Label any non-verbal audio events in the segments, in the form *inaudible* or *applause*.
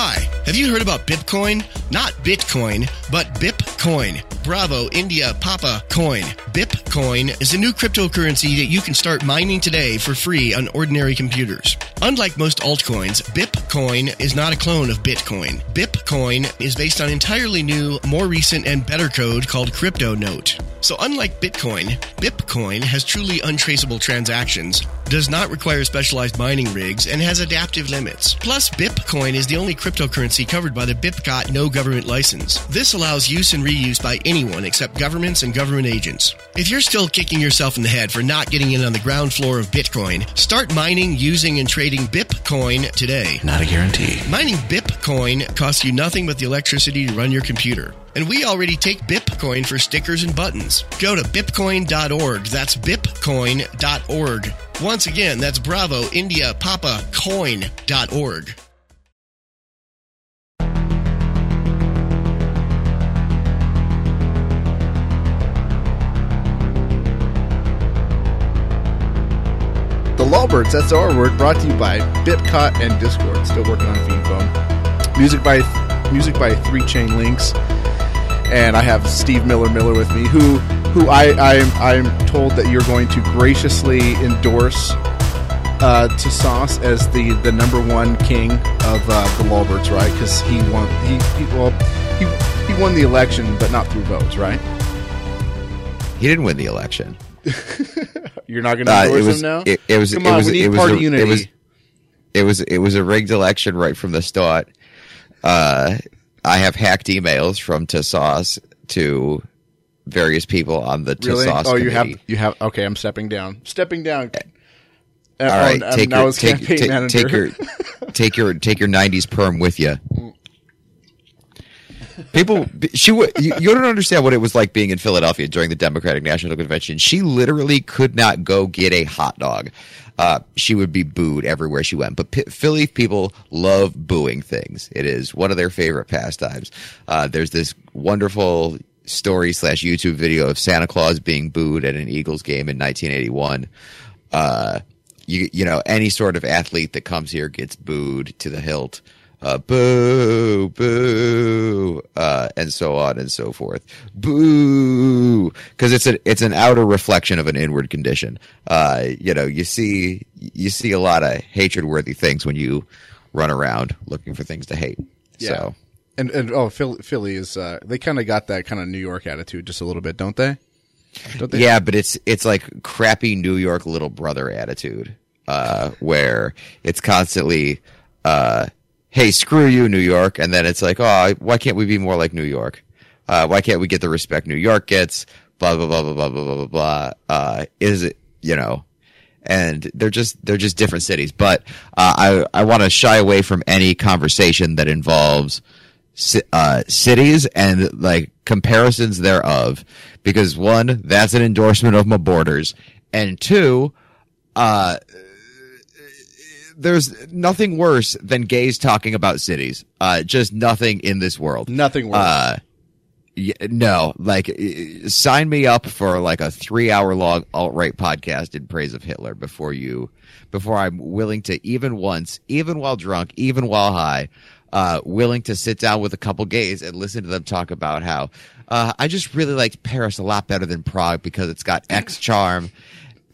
Hi, have you heard about Bitcoin? Not Bitcoin, but Bipcoin. Bravo, India, Papa Coin. Bipcoin is a new cryptocurrency that you can start mining today for free on ordinary computers. Unlike most altcoins, Bipcoin is not a clone of Bitcoin. Bipcoin is based on entirely new, more recent, and better code called CryptoNote. So unlike Bitcoin, Bipcoin has truly untraceable transactions, does not require specialized mining rigs, and has adaptive limits. Plus, Bipcoin is the only cryptocurrency covered by the BIPCOT no government license. This allows use and reuse by anyone except governments and government agents. If you're still kicking yourself in the head for not getting in on the ground floor of Bitcoin, start mining, using, and trading Bipcoin today. Not a guarantee. Mining Bipcoin costs you nothing but the electricity to run your computer. And we already take Bipcoin for stickers and buttons. Go to bipcoin.org. That's bipcoin.org. Once again, that's Bravo India Papa Coin.org. The Lawbirds, that's our word, brought to you by Bipcot and Discord. Still working on Fiend Phone. Music by music by Three Chain Links. And I have Steve Miller Miller with me, who who I I'm, I'm told that you're going to graciously endorse uh, Tassos as the, the number one king of uh, the Lawbirds, right? Because he won he, he well he, he won the election, but not through votes, right? He didn't win the election. *laughs* You're not going to Uh, endorse it was him now. it, it was Come it on, was we need it was party a, unity. It was it was it was a rigged election right from the start. Uh, I have hacked emails from Tassos to various people on the Really? Tassos Oh, you have you have. Okay, I'm stepping down. Stepping down. Uh, All right, I'm take your take, campaign take, manager. take your take your take your '90s perm with you. People, she would. You, you don't understand what it was like being in Philadelphia during the Democratic National Convention. She literally could not go get a hot dog. Uh, she would be booed everywhere she went. But P- Philly people love booing things. It is one of their favorite pastimes. Uh, there's this wonderful story slash YouTube video of Santa Claus being booed at an Eagles game in 1981. Uh, you you know any sort of athlete that comes here gets booed to the hilt uh, boo, boo, uh, and so on and so forth. Boo, because it's a it's an outer reflection of an inward condition. Uh, you know, you see you see a lot of hatred worthy things when you run around looking for things to hate. So and and oh, Philly, Philly is uh, they kind of got that kind of New York attitude just a little bit, don't they? Don't they? Yeah, but it's it's like crappy New York little brother attitude, uh, where it's constantly, uh, "Hey, screw you, New York," and then it's like, "Oh, why can't we be more like New York? Uh, why can't we get the respect New York gets?" Blah blah blah blah blah blah blah blah. Uh, is it you know? And they're just they're just different cities, but uh, I I want to shy away from any conversation that involves uh, cities and like comparisons thereof because one that's an endorsement of my borders and two uh there's nothing worse than gays talking about cities uh just nothing in this world Nothing worse. uh y- no like uh, sign me up for like a three hour long alt-right podcast in praise of hitler before you before i'm willing to even once even while drunk even while high uh willing to sit down with a couple gays and listen to them talk about how uh i just really liked paris a lot better than prague because it's got x charm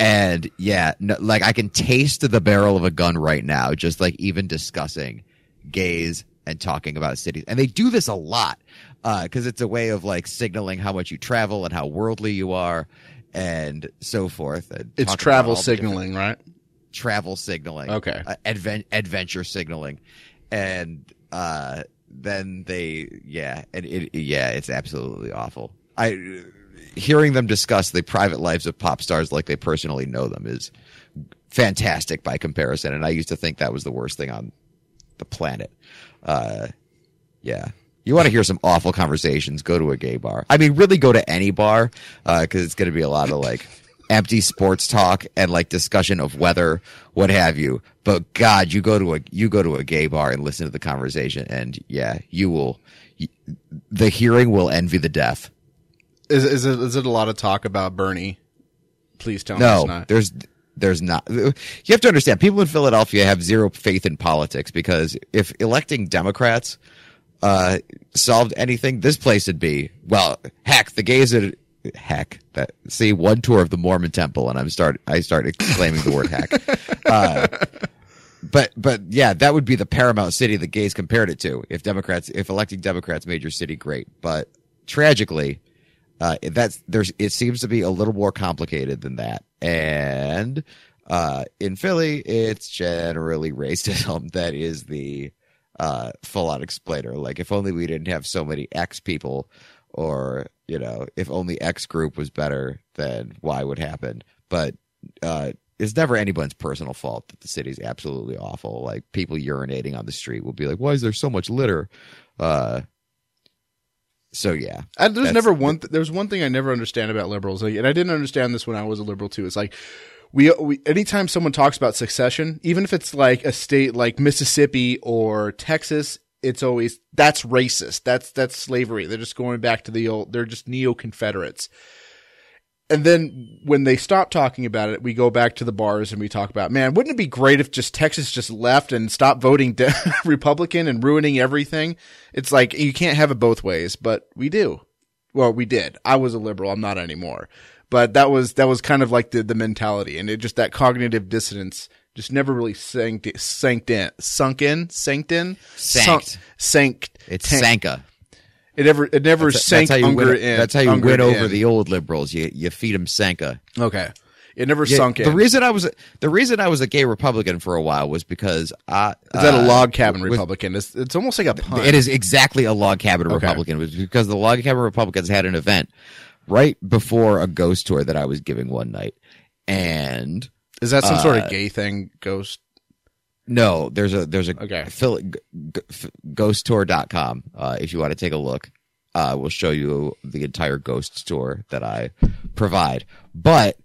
and yeah no, like i can taste the barrel of a gun right now just like even discussing gays and talking about cities. And they do this a lot because it's a way of like signaling how much you travel and how worldly you are and so forth. And it's travel all the different- signaling, right? travel signaling. Okay. uh, advent- adventure signaling. And uh then they yeah and it yeah it's absolutely awful. I hearing them discuss the private lives of pop stars like they personally know them is fantastic by comparison and i used to think that was the worst thing on the planet. Uh yeah. You want to hear some awful conversations go to a gay bar. I mean really go to any bar because it's going to be a lot of like *laughs* empty sports talk and like discussion of weather what have you. But god you go to a you go to a gay bar and listen to the conversation and yeah you will the hearing will envy the deaf Is is it is it a lot of talk about Bernie? Please tell me it's no not. there's there's not. You have to understand, people in Philadelphia have zero faith in politics because if electing Democrats uh, solved anything, this place would be well. Heck, the gays would heck that see one tour of the Mormon temple, and I'm start I start exclaiming the word heck. *laughs* Uh, but but yeah, that would be the paramount city the gays compared it to if Democrats if electing Democrats made your city great. But tragically, uh, that's there's it seems to be a little more complicated than that. And uh, in Philly, it's generally racism *laughs* that is the uh, full on explainer. Like if only we didn't have so many X people, or you know, if only X group was better, then Y would happen. But uh, it's never anyone's personal fault that the city's absolutely awful. Like people urinating on the street will be like, "Why is there so much litter?" Uh, so yeah, I, there's never one. Th- there's one thing I never understand about liberals, like, and I didn't understand this when I was a liberal too. It's like we, we anytime someone talks about succession, even if it's like a state like Mississippi or Texas, it's always that's racist. That's that's slavery. They're just going back to the old. They're just neo Confederates. And then when they stop talking about it, we go back to the bars and we talk about, man, wouldn't it be great if just Texas just left and stopped voting de- *laughs* Republican and ruining everything? It's like you can't have it both ways, but we do. Well, we did. I was a liberal. I'm not anymore. But that was that was kind of like the the mentality, and it just that cognitive dissonance just never really sank sank in, sunk in, sank in, sank, sank. it's tank- Sanka. It never it never sank that's how you Unger win. in. That's how you Unger win over in. the old liberals. You you feed them Sanka. Okay, it never Yeah, sunk in. The reason I was the reason I was a gay Republican for a while was because I Is that a uh, log cabin Republican? It's, it's almost like a pun. It is exactly a log cabin Okay. Republican. It was because the log cabin Republicans had an event right before a ghost tour that I was giving one night, and Is that some sort uh, of gay thing? Ghost. No, there's a there's a Okay. Phil, g- g- ghosttour.com uh, if you want to take a look. Uh, we'll show you the entire ghost tour that I provide. But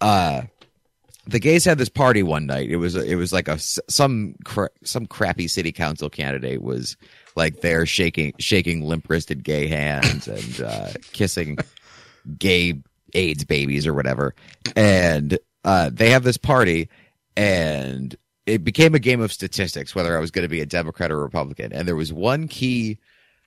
uh, the gays had this party one night. It was it was like a some cra- some crappy city council candidate was like there shaking shaking limp wristed gay hands and uh, kissing gay AIDS babies or whatever. And uh, they have this party, and it became a game of statistics whether I was going to be a Democrat or Republican. And there was one key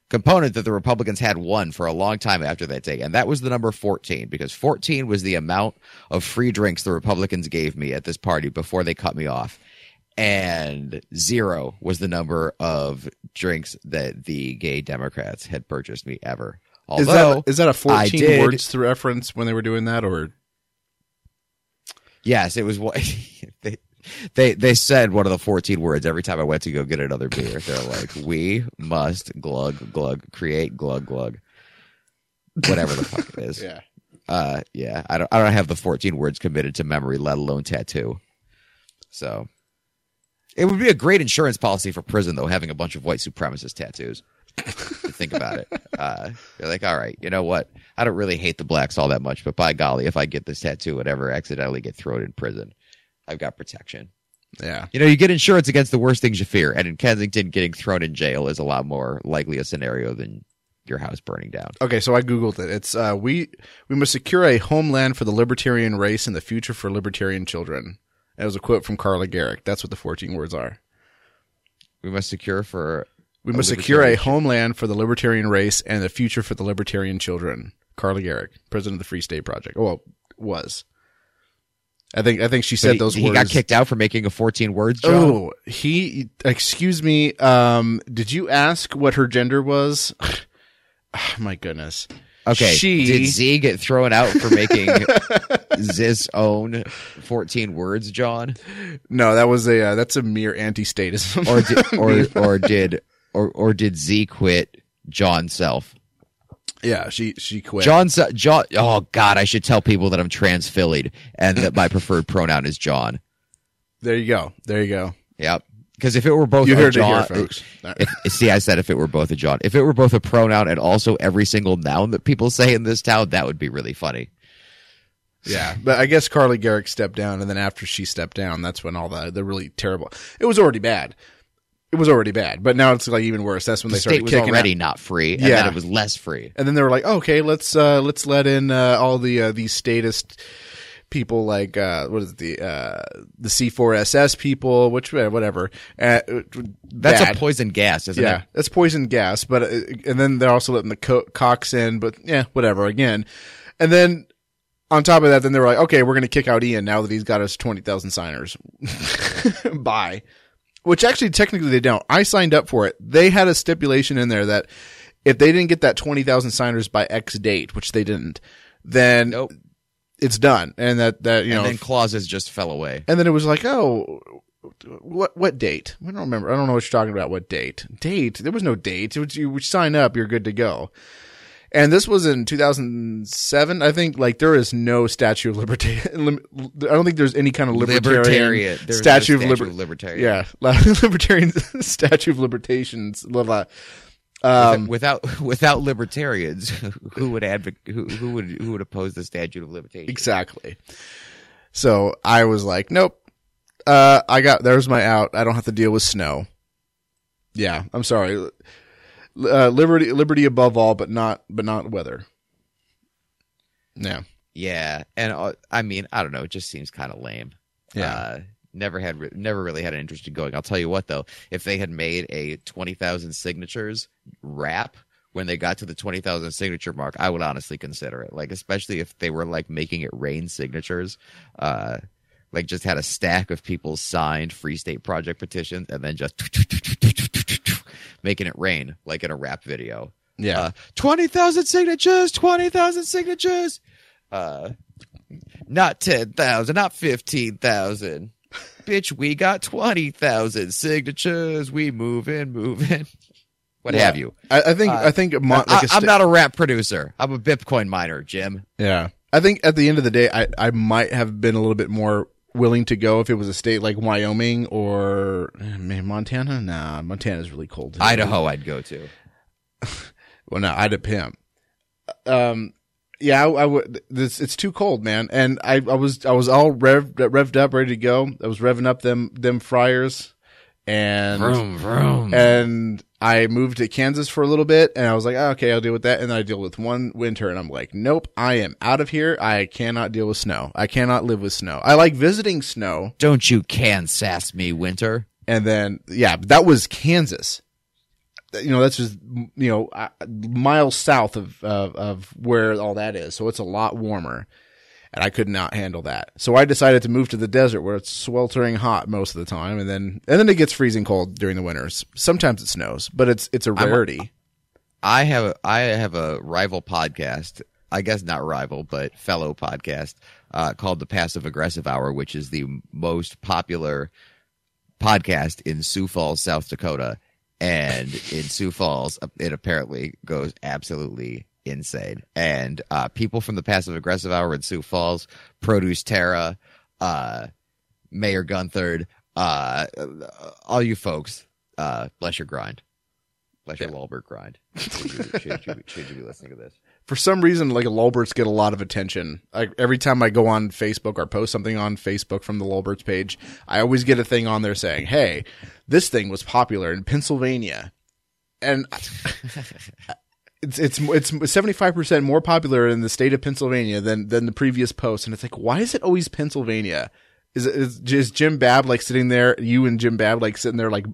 component that the Republicans had won for a long time after that day, and that was the number 14, because 14 was the amount of free drinks the Republicans gave me at this party before they cut me off. And zero was the number of drinks that the gay Democrats had purchased me ever. Is Although, that is that a fourteen did- words to reference when they were doing that, or Yes, it was what *laughs* they, they they said one of the 14 words every time I went to go get another beer. They're like, "We must glug glug create glug glug." Whatever the fuck it is. *laughs* yeah? Uh yeah, I don't I don't have the 14 words committed to memory, let alone tattoo. So it would be a great insurance policy for prison though having a bunch of white supremacist tattoos. to think about it. Uh, you're like, all right, you know what? I don't really hate the blacks all that much, but by golly, if I get this tattoo and ever accidentally get thrown in prison, I've got protection. Yeah. You know, you get insurance against the worst things you fear, and in Kensington, getting thrown in jail is a lot more likely a scenario than your house burning down. Okay, so I googled it. It's uh, we we must secure a homeland for the libertarian race and the future for libertarian children. That was a quote from Carla Gericke. That's what the fourteen words are. We must secure for We must secure a homeland for the libertarian race and the future for the libertarian children. Carla Gericke, president of the Free State Project. Oh, well, was. I think I think she said he, those he words. got kicked out for making a 14 words joke. Oh, he. Excuse me. Um, did you ask what her gender was? oh, *sighs* my goodness. okay. she- Did Z get thrown out for making *laughs* Z's own 14 words, John? No, that was a uh, that's a mere anti-statism. Or did, or, *laughs* or did, or, or did Z quit John self? Yeah, she she quit. John, John, oh God, I should tell people that I'm trans Phillied and that my *laughs* preferred pronoun is John. There you go. There you go. Yep. Because if it were both You a heard it John, here, folks. If, see, I said if it were both a John. If it were both a pronoun and also every single noun that people say in this town, that would be really funny. Yeah, but I guess Carly Gericke stepped down, and then after she stepped down, that's when all the the really terrible. It was already bad. It was already bad, but now it's like even worse. That's when The they started state was kicking already out. not free, and Yeah. then it was less free. and then they were like, okay, let's uh let's let in uh, all the uh, these statist people like uh, what is it, the uh, the C4SS people, which uh, whatever. Uh, That's bad. a poison gas, isn't yeah, it? Yeah, that's poison gas. But uh, and then they're also letting the co- cocks in. But yeah, whatever. Again, and then on top of that, then they were like, okay, we're going to kick out Ian now that he's got us twenty thousand signers. *laughs* Bye. Which actually, technically, they don't. I signed up for it. They had a stipulation in there that if they didn't get that twenty thousand signers by X date, which they didn't, then Nope. it's done. And that that you and know, then clauses just fell away. and then it was like, oh, what what date? I don't remember. I don't know what you're talking about. What date? Date? There was no date. Was, you sign up, you're good to go. And this was in 2007. I think like there is no statue of liberty. *laughs* I don't think there's any kind of libertarian. There's no statue of statue liber- of libertarian. Yeah, *laughs* libertarian *laughs* statue of libertations. Blah, blah. Um, without without libertarians, who would advocate? Who, who would who would oppose the statute of limitation? Exactly. So I was like, nope. Uh, I got there's my out. I don't have to deal with snow. Yeah, I'm sorry. Uh, liberty, liberty above all, but not, but not weather. Yeah, Yeah, and uh, I mean, I don't know. It just seems kind of lame. Yeah. Uh, never had, re- never really had an interest in going. I'll tell you what, though, if they had made a twenty thousand signatures rap when they got to the twenty thousand signature mark, I would honestly consider it. Like, especially if they were like making it rain signatures. Uh, like just had a stack of people signed Free State Project petitions, and then just making it rain like in a rap video. yeah. Uh, 20,000 signatures, 20,000 signatures. Uh, not 10,000, not 15,000. *laughs* Bitch, we got 20,000 signatures. We moving, moving. What Yeah. have you? I, I think, uh, I think, I, am not a rap producer. I'm a Bitcoin miner, Jim. Yeah. I think at the end of the day, I, I might have been a little bit more willing to go if it was a state like Wyoming or eh, man, Montana. Nah, Montana's really cold. Idaho, I'd go to. *laughs* Well, no, I'd have pimp. Um, yeah, I, I would. This it's too cold, man. And I, I was, I was all revved, revved up, ready to go. I was revving up them, them fryers, and Vroom, vroom. and I moved to Kansas for a little bit, and I was like, oh, okay, I'll deal with that. And then I deal with one winter, and I'm like, nope, I am out of here. I cannot deal with snow. I cannot live with snow. I like visiting snow, Don't you can sass me, Winter. and then yeah, that was Kansas. You know, that's just you know miles south of, of of where all that is, so it's a lot warmer, and I could not handle that. So I decided to move to the desert where it's sweltering hot most of the time, and then and then it gets freezing cold during the winters. Sometimes it snows, but it's it's a- rarity. I have a, I have a rival podcast. I guess not rival, but fellow podcast uh, called the Passive Aggressive Hour, which is the most popular podcast in Sioux Falls, South Dakota. And in Sioux Falls, it apparently goes absolutely insane. And uh, people from the Passive Aggressive Hour in Sioux Falls, Produce Terra, uh, Mayor Gunthard, uh, all you folks, uh, bless your grind. Bless your Lulbert grind. *laughs* Should you, should, you, should you be listening to this? for some reason, like Lulberts get a lot of attention. Like every time I go on Facebook or post something on Facebook from the Lulberts page, I always get a thing on there saying, "Hey, this thing was popular in Pennsylvania," and *laughs* *laughs* it's it's it's seventy five percent more popular in the state of Pennsylvania than than the previous post. And it's like, why is it always Pennsylvania? Is it is, is Jim Bab like sitting there? You and Jim Bab like sitting there like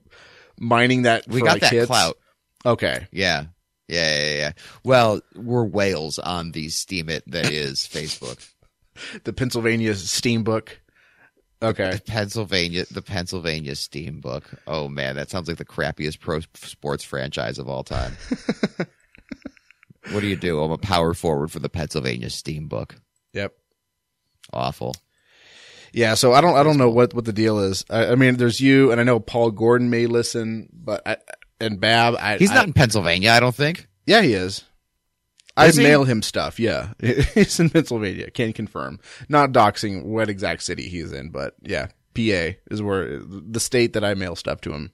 mining that? We for, got like, that hits? clout. Okay, Yeah. Yeah, yeah, yeah. Well, we're whales on the steam it that is *laughs* Facebook. the Pennsylvania Steam Book. Okay. The Pennsylvania, the Pennsylvania Steam Book. Oh man, that sounds like the crappiest pro sports franchise of all time. *laughs* what do you do? I'm a power forward for the Pennsylvania Steam Book. Yep. Awful. Yeah, so I don't I don't know what what the deal is. I, I mean, there's you, and I know Paul Gordon may listen, but I, and Bab, I, He's I- not in Pennsylvania, I don't think. Yeah, he is. I he? mail him stuff. Yeah, *laughs* he's in Pennsylvania. Can confirm. Not doxing what exact city he's in, but yeah, PA is where the state that I mail stuff to him.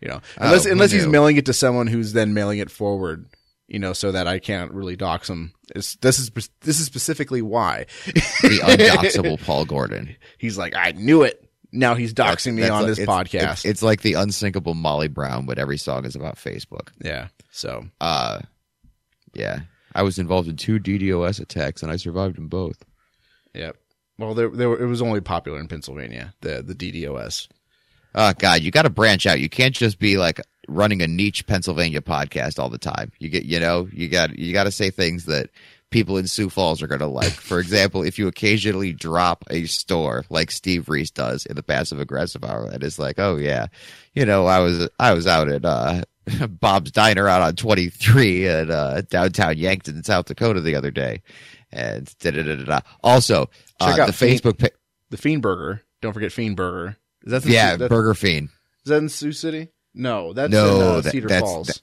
You know, oh, unless Oh, who unless he's mailing it to someone who's then mailing it forward. You know, so that I can't really dox him. It's, this is this is specifically why The *laughs* undoxable Paul Gordon. he's like, I knew it. Now he's doxing me That's on like- this it's- podcast. It's, it's like the unsinkable Molly Brown, but every song is about Facebook. yeah. So Uh, yeah. I was involved in two DDoS attacks and I survived them both. Yep. Well, there, there were- it was only popular in Pennsylvania. The the DDoS. Oh God, you got to branch out. You can't just be like running a niche Pennsylvania podcast all the time. You get, you know, you got you got to say things that people in Sioux Falls are going to like. For example, if you occasionally drop a store like Steve Reese does in the passive aggressive hour, that is like, oh yeah, you know, I was I was out at uh, *laughs* Bob's Diner out on 23 at uh, downtown Yankton, South Dakota the other day, and da da da da. da. Also, Check uh, out the Fiend- Facebook. Pa- The Fiend Burger. Don't forget Fiend Burger. Is that in yeah, Sioux- Burger Fiend. Is that in Sioux City? No, that's No, in uh, that- Cedar that's- Falls. that-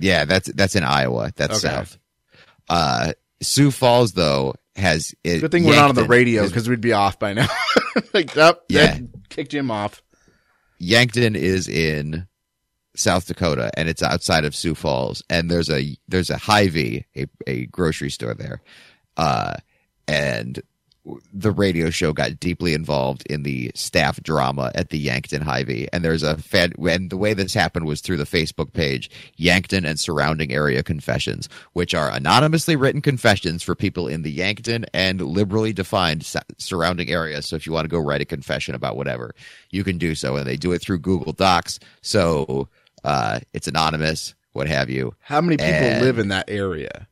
Yeah, that's that's in Iowa. That's Okay. south. Uh, Sioux Falls though has it, Good thing we're not on the radio because we'd be off by now. *laughs* like, up, Yeah. yeah, kicked Jim off. Yankton is in South Dakota, and it's outside of Sioux Falls. And there's a there's a Hy-Vee, a a grocery store there, uh, and the radio show got deeply involved in the staff drama at the Yankton Hy-Vee. And there's a fan, and the way this happened was through the Facebook page Yankton and surrounding area confessions, which are anonymously written confessions for people in the Yankton and liberally defined surrounding areas. So if you want to go write a confession about whatever, you can do so. And they do it through Google Docs. So uh, it's anonymous, what have you. How many people And- live in that area?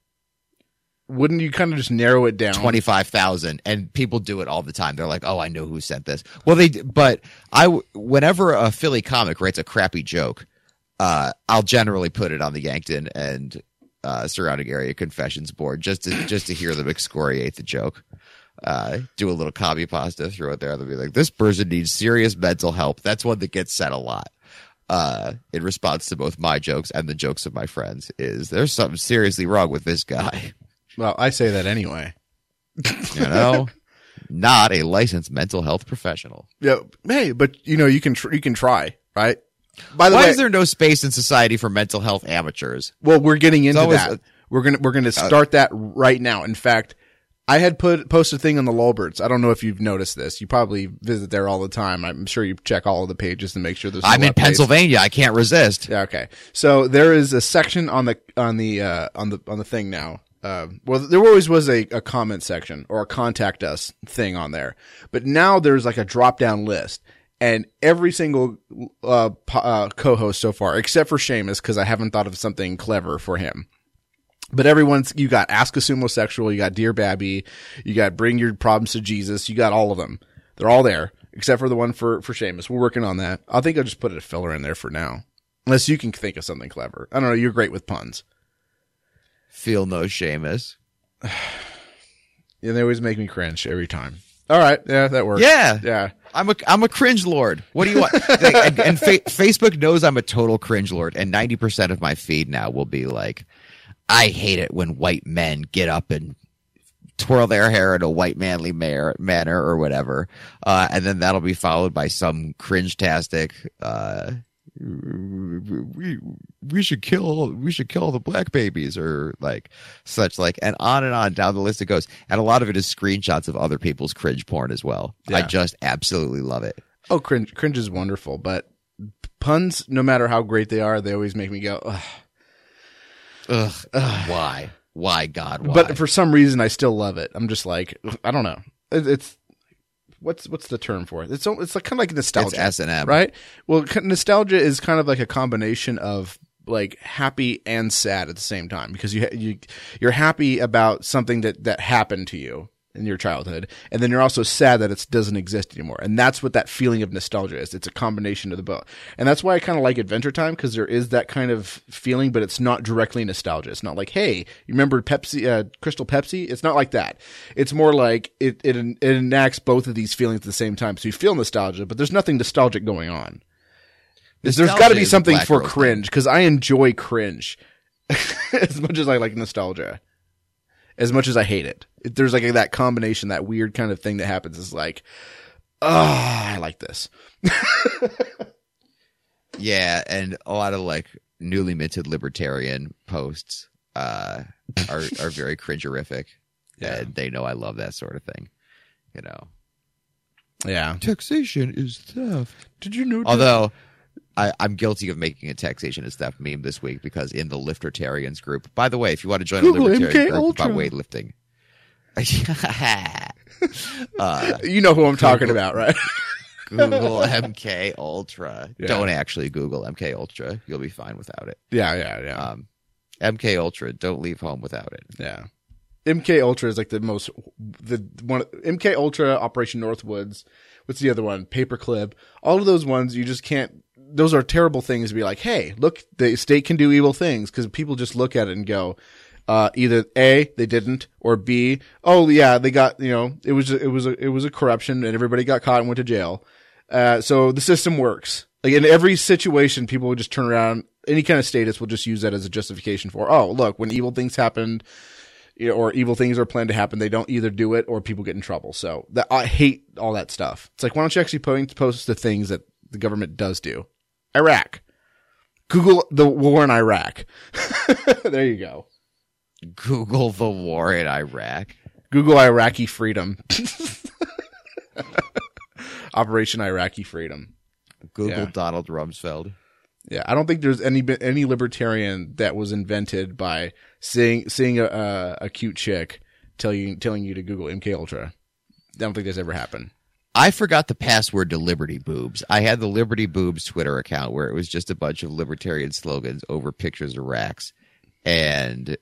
Wouldn't you kind of just narrow it down? 25,000 and people do it all the time. They're like, "Oh, I know who sent this." Well, they but i whenever a Philly comic writes a crappy joke, uh I'll generally put it on the Yankton and uh surrounding area confessions board just to just to hear them excoriate the joke. Uh do a little copy pasta, throw it there, they'll be like, "This person needs serious mental help." That's one that gets said a lot. Uh, in response to both my jokes and the jokes of my friends, is there's something seriously wrong with this guy. Well, I say that anyway. you know *laughs* not a licensed mental health professional Yeah. Hey, but you know, you can tr- you can try, right? By the why way, is there no space in society for mental health amateurs well, we're getting into always that. Uh, we're gonna we're gonna start that right now. In fact, I had put posted a thing on the Lulberts. I don't know if you've noticed this. You probably visit there all the time. I'm sure you check all of the pages to make sure there's. no i'm in pennsylvania i can't resist Yeah, okay. So there is a section on the on the uh, on the on the thing now. Uh, well, there always was a, a comment section or a contact us thing on there, but now there's like a drop down list, and every single uh, po- uh, co-host so far, except for Seamus, because I haven't thought of something clever for him. But everyone's you got Ask a Sumo Sexual, you got Dear Babby, you got Bring Your Problems to Jesus, you got all of them. They're all there, except for the one for for Seamus. We're working on that. I think I'll just put a filler in there for now. Unless you can think of something clever. I don't know. You're great with puns. Feel no Seamus. *sighs* Yeah, they always make me cringe every time. All right. Yeah, that works. yeah Yeah. i'm a i'm a cringe lord what do you want *laughs* Like, and, and fa- facebook knows i'm a total cringe lord and 90% of my feed now will be like i hate it when white men get up and twirl their hair in a white manly mar- manner or whatever. Uh, and then that'll be followed by some cringe-tastic, uh, we, we should kill, we should kill the black babies or like such like, and on and on down the list it goes. And a lot of it is screenshots of other people's cringe porn as well. I just absolutely love it. Oh, cringe, cringe is wonderful, but puns, no matter how great they are, they always make me go, Ugh. Ugh. Why? Why God? Why? but for some reason, I still love it. I'm just like, I don't know. It's, what's, what's the term for it? It's, it's like, kind of like nostalgia. it's S and M, right? Well, nostalgia is kind of like a combination of like happy and sad at the same time because you you you're happy about something that that happened to you in your childhood, and then you're also sad that it doesn't exist anymore, and that's what that feeling of nostalgia is. It's a combination of the both, and that's why I kind of like Adventure Time because there is that kind of feeling, but it's not directly nostalgia. It's not like, hey, you remember Pepsi, uh, Crystal Pepsi? It's not like that. It's more like it it it enacts both of these feelings at the same time, so you feel nostalgia, but there's nothing nostalgic going on. there's got to be something for cringe because I enjoy cringe *laughs* as much as I like nostalgia, as much as I hate it. It- There's like that combination, that weird kind of thing that happens. Is like, oh, I like this. *laughs* Yeah, and a lot of like newly minted libertarian posts uh, are are very cringerific, *laughs* Yeah. and they know I love that sort of thing. You know, Yeah. taxation is theft. Did you know? Although I, I'm guilty of making a taxation is theft meme this week because in the Libertarians group. By the way, if you want to join Google a Libertarian group about weightlifting, *laughs* Uh, You know who I'm talking about, right? *laughs* Google *laughs* MK Ultra. Yeah. Don't actually Google MK Ultra. You'll be fine without it. yeah, yeah, yeah. Um, MK Ultra. Don't leave home without it. Yeah. MK Ultra is like the most the one MK Ultra Operation Northwoods. What's the other one? Paperclip. All of those ones you just can't those are terrible things to be like, "Hey, look, the state can do evil things" cuz people just look at it and go uh, either A, they didn't, or B, oh yeah, they got, you know, it was, it was, a, it was a corruption and everybody got caught and went to jail. Uh, so the system works. Like in every situation, people will just turn around, any kind of status will just use that as a justification for, oh, look, when evil things happened, or evil things are planned to happen, they don't either do it or people get in trouble. So that I hate all that stuff. It's like, why don't you actually post the things that the government does do? Iraq. Google the war in Iraq. *laughs* there you go. Google the war in Iraq. Google Iraqi freedom. *laughs* Operation Iraqi freedom. Google Yeah. Donald Rumsfeld. Yeah, I don't think there's any any libertarian that was invented by seeing seeing a a, a cute chick tell you telling you to Google MK Ultra. I don't think that's ever happened. I forgot the password to Liberty Boobs. I had the Liberty Boobs Twitter account where it was just a bunch of libertarian slogans over pictures of racks and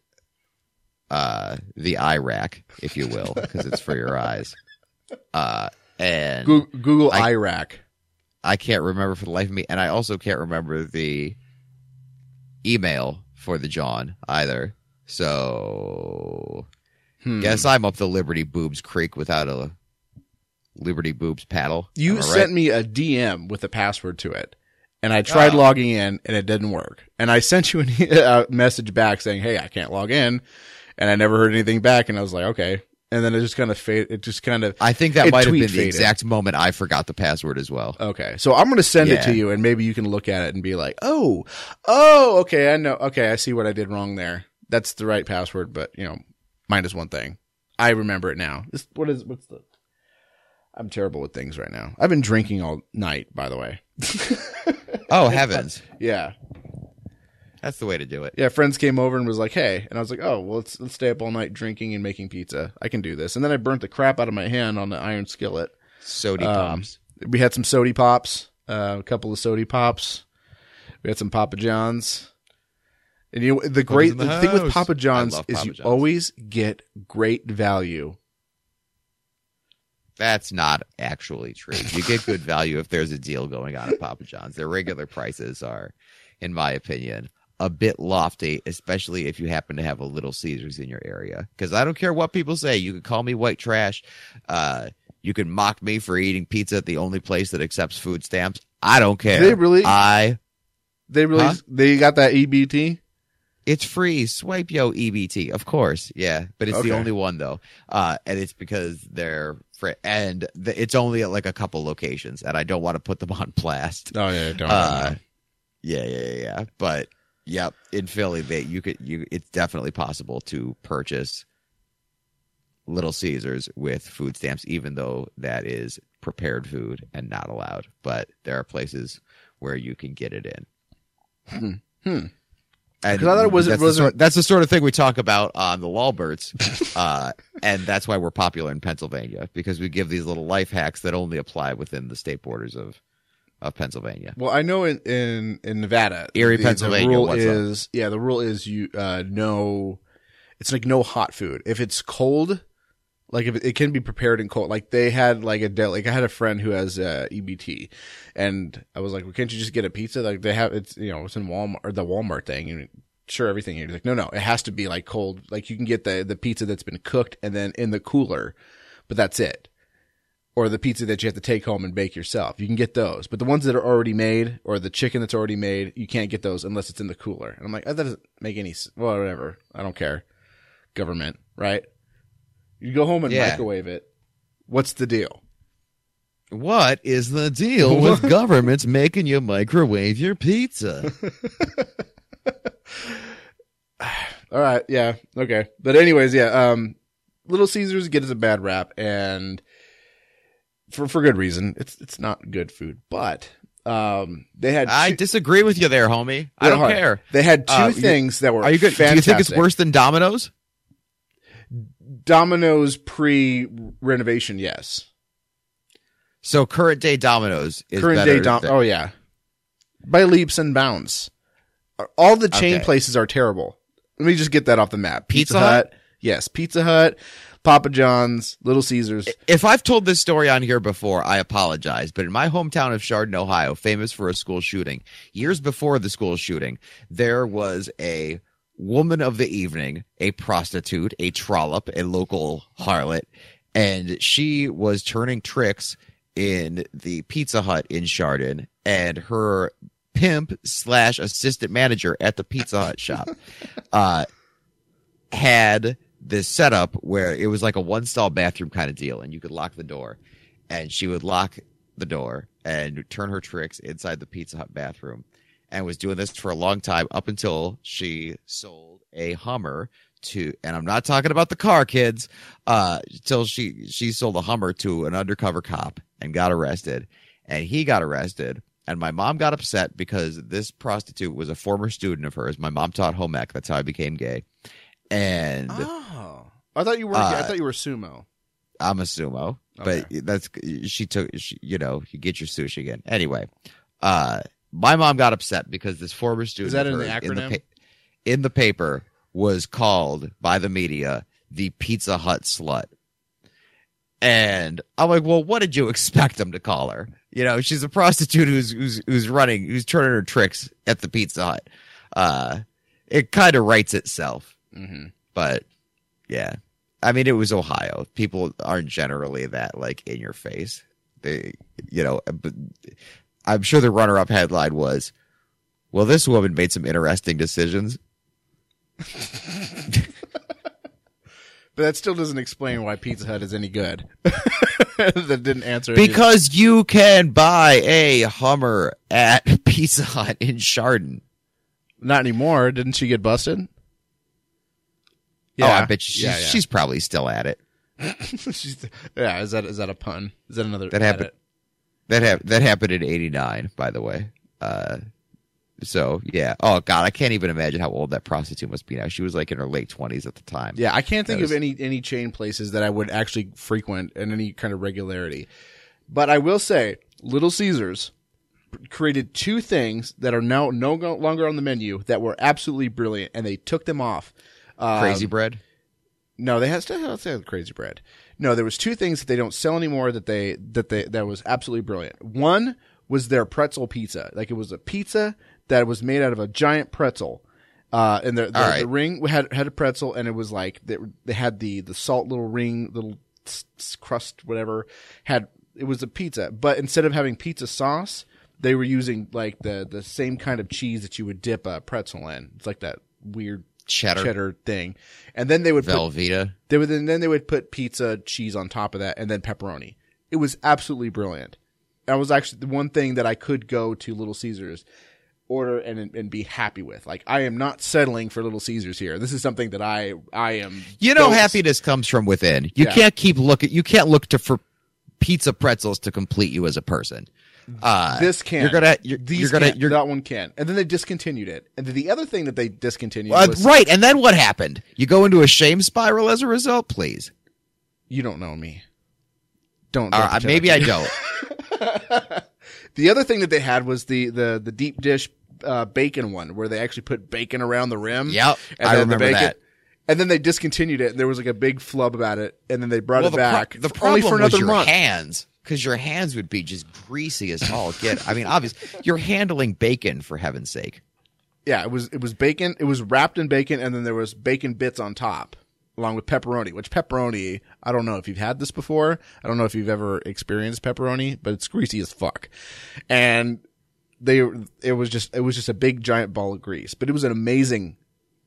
uh, the eye rack, if you will, because it's for your eyes. Uh, and Google, Google I- Iraq. I can't remember for the life of me, and I also can't remember the email for the John either. So Hmm. guess I'm up the Liberty Boobs Creek without a Liberty Boobs paddle. You sent right? me a DM with a password to it, and I tried Oh. logging in, and it didn't work. And I *laughs* sent you an, a message back saying, "Hey, I can't log in," and I never heard anything back. And I was like, "Okay." And then it just kind of fade. It just kind of I think that might have been the exact moment I forgot the password as well. Okay. So I'm going to send it to you and maybe you can look at it and be like, "Oh, oh, okay, I know. Okay, I see what I did wrong there. That's the right password, but, you know, mine is minus one thing. I remember it now. This what is what's the I'm terrible with things right now. I've been drinking all night, by the way. *laughs* Oh heavens, *laughs* Yeah. that's the way to do it. Yeah, friends came over and was like, "Hey." And I was like, "Oh, well, let's let's stay up all night drinking and making pizza. I can do this." And then I burnt the crap out of my hand on the iron skillet. Sody Um, pops. we had some sody pops, uh, a couple of sody pops. We had some Papa Johns. And you know, the great in the the thing with house. Papa John's love is Papa you John's. always get great value. That's not actually true. You get good value if there's a deal going on at Papa John's. Their regular prices are, in my opinion, a bit lofty, especially if you happen to have a Little Caesars in your area. Because I don't care what people say. You can call me white trash. Uh, you can mock me for eating pizza at the only place that accepts food stamps. I don't care. They really- I. They really Huh? they got that EBT. It's free. Swipe yo EBT, of course. Yeah, but it's Okay. the only one though, uh, and it's because they're and the, it's only at like a couple locations, and I don't want to put them on blast. Oh yeah, don't. Uh, yeah, yeah, yeah, yeah. But yep, in Philly, they you could you. It's definitely possible to purchase Little Caesars with food stamps, even though that is prepared food and not allowed. But there are places where you can get it in. Hmm. Hmm. And 'Cause I thought it was- that's, the sort, that's the sort of thing we talk about on the Lawberts, *laughs* uh, and that's why we're popular in Pennsylvania because we give these little life hacks that only apply within the state borders of of Pennsylvania. Well, I know in in, in Nevada, Erie, the, Pennsylvania, The rule what's up? is yeah, the rule is you uh no, it's like no hot food. If it's cold, like if it, can be prepared in cold. Like they had like a del- like I had a friend who has uh, EBT, and I was like, well, can't you just get a pizza? Like they have it's you know it's in Walmart or the Walmart thing. And sure, everything. He's like, no, no, it has to be like cold. Like you can get the the pizza that's been cooked and then in the cooler, but that's it or the pizza that you have to take home and bake yourself. You can get those, but the ones that are already made or the chicken that's already made, you can't get those unless it's in the cooler. And I'm like, oh, that doesn't make any. Well, whatever. I don't care. Government, right? You go home and Yeah. microwave it. What's the deal? What is the deal *laughs* with governments making you microwave your pizza? *laughs* All right, yeah, okay. But anyways, yeah. Um, Little Caesars gets a bad rap, and for for good reason. It's it's not good food, but um, they had I disagree with you there, homie. I don't hard. care. They had two Uh, things that were. Are you good? Do you think it's worse than Domino's? Domino's pre renovation, yes. So current day Domino's is Current better day Dom. than- Oh yeah, by leaps and bounds. All the chain Okay. places are terrible. Let me just get that off the map. Pizza, Pizza Hut, Hut? yes. Pizza Hut, Papa John's, Little Caesars. If I've told this story on here before, I apologize. But in my hometown of Chardon, Ohio, famous for a school shooting, years before the school shooting, there was a woman of the evening, a prostitute, a trollop, a local harlot, and she was turning tricks in the Pizza Hut in Chardon, and her pimp slash assistant manager at the Pizza Hut shop *laughs* uh, had this setup where it was like a one stall bathroom kind of deal, and you could lock the door, and she would lock the door and turn her tricks inside the Pizza Hut bathroom, and was doing this for a long time up until she sold a Hummer to, and I'm not talking about the car, kids, uh, till she she sold a Hummer to an undercover cop and got arrested, and he got arrested. And my mom got upset because this prostitute was a former student of hers. My mom taught home ec. That's how I became gay. And Oh, I thought you were. Uh, I thought you were sumo. I'm a sumo, but that's she took. She, you know, you get your sushi again. Anyway, uh, my mom got upset because this former student that of in the acronym? in the paper was called by the media the Pizza Hut slut. And I'm like, well, what did you expect them to call her? You know, she's a prostitute who's who's who's running, who's turning her tricks at the Pizza Hut. Uh, it kind of writes itself, hmm but yeah, I mean, it was Ohio. People aren't generally that like in your face. They, you know, but I'm sure the runner-up headline was, "Well, this woman made some interesting decisions." But that still doesn't explain why Pizza Hut is any good. *laughs* that didn't answer. Because you can buy a Hummer at *laughs* Pizza Hut in Chardon. not anymore. Didn't she get busted? oh, I bet she's, yeah, yeah. she's probably still at it. *laughs* She's- yeah. Is that is that a pun? Is that another That happened- edit? That hap- that happened in '89, by the way. Uh, so yeah. Oh God, I can't even imagine how old that prostitute must be now. She was like in her late 20s at the time. Yeah, I can't think That of any any chain places that I would actually frequent in any kind of regularity. But I will say, Little Caesars created two things that are now no longer on the menu that were absolutely brilliant, and they took them off. Um, Crazy bread. No, they had still have crazy bread. No, there was two things that they don't sell anymore that they that they that was absolutely brilliant. One was their pretzel pizza. Like it was a pizza that was made out of a giant pretzel. Uh, and the the, right. the ring had had a pretzel, and it was like they, they had the the salt little ring, little crust, whatever. Had it was a pizza, but instead of having pizza sauce, they were using like the the same kind of cheese that you would dip a pretzel in. It's like that weird Cheddar. cheddar thing, and then they would put Velveeta. they would and then they would put pizza cheese on top of that and then pepperoni. It was absolutely brilliant. That was actually the one thing that I could go to Little Caesars, order and and be happy with. Like I am not settling for Little Caesars here. This is something that I I am. You know, happiness comes from within. You Yeah. can't keep looking. You can't look to for pizza pretzels to complete you as a person. Uh, This can. You're gonna. You're, These you're gonna. can't. You're that one can. And then they discontinued it. And then the other thing that they discontinued uh, was right. And then what happened? You go into a shame spiral as a result. Please. you don't know me. Don't. Don't right, pretend maybe I don't. *laughs* The other thing that they had was the the the deep dish uh, bacon one, where they actually put bacon around the rim. Yep, and I then remember the bacon, that. And then they discontinued it, and there was like a big flub about it, and then they brought Well, it the, pro- back. the for- problem only for was another your month. hands, because your hands would be just greasy as all get. I mean, obviously, you're handling bacon for heaven's sake. Yeah, it was it was bacon. It was wrapped in bacon, and then there was bacon bits on top, along with pepperoni. Which pepperoni, I don't know if you've had this before. I don't know if you've ever experienced pepperoni, but it's greasy as fuck. And they, it was just it was just a big giant ball of grease, but it was an amazing,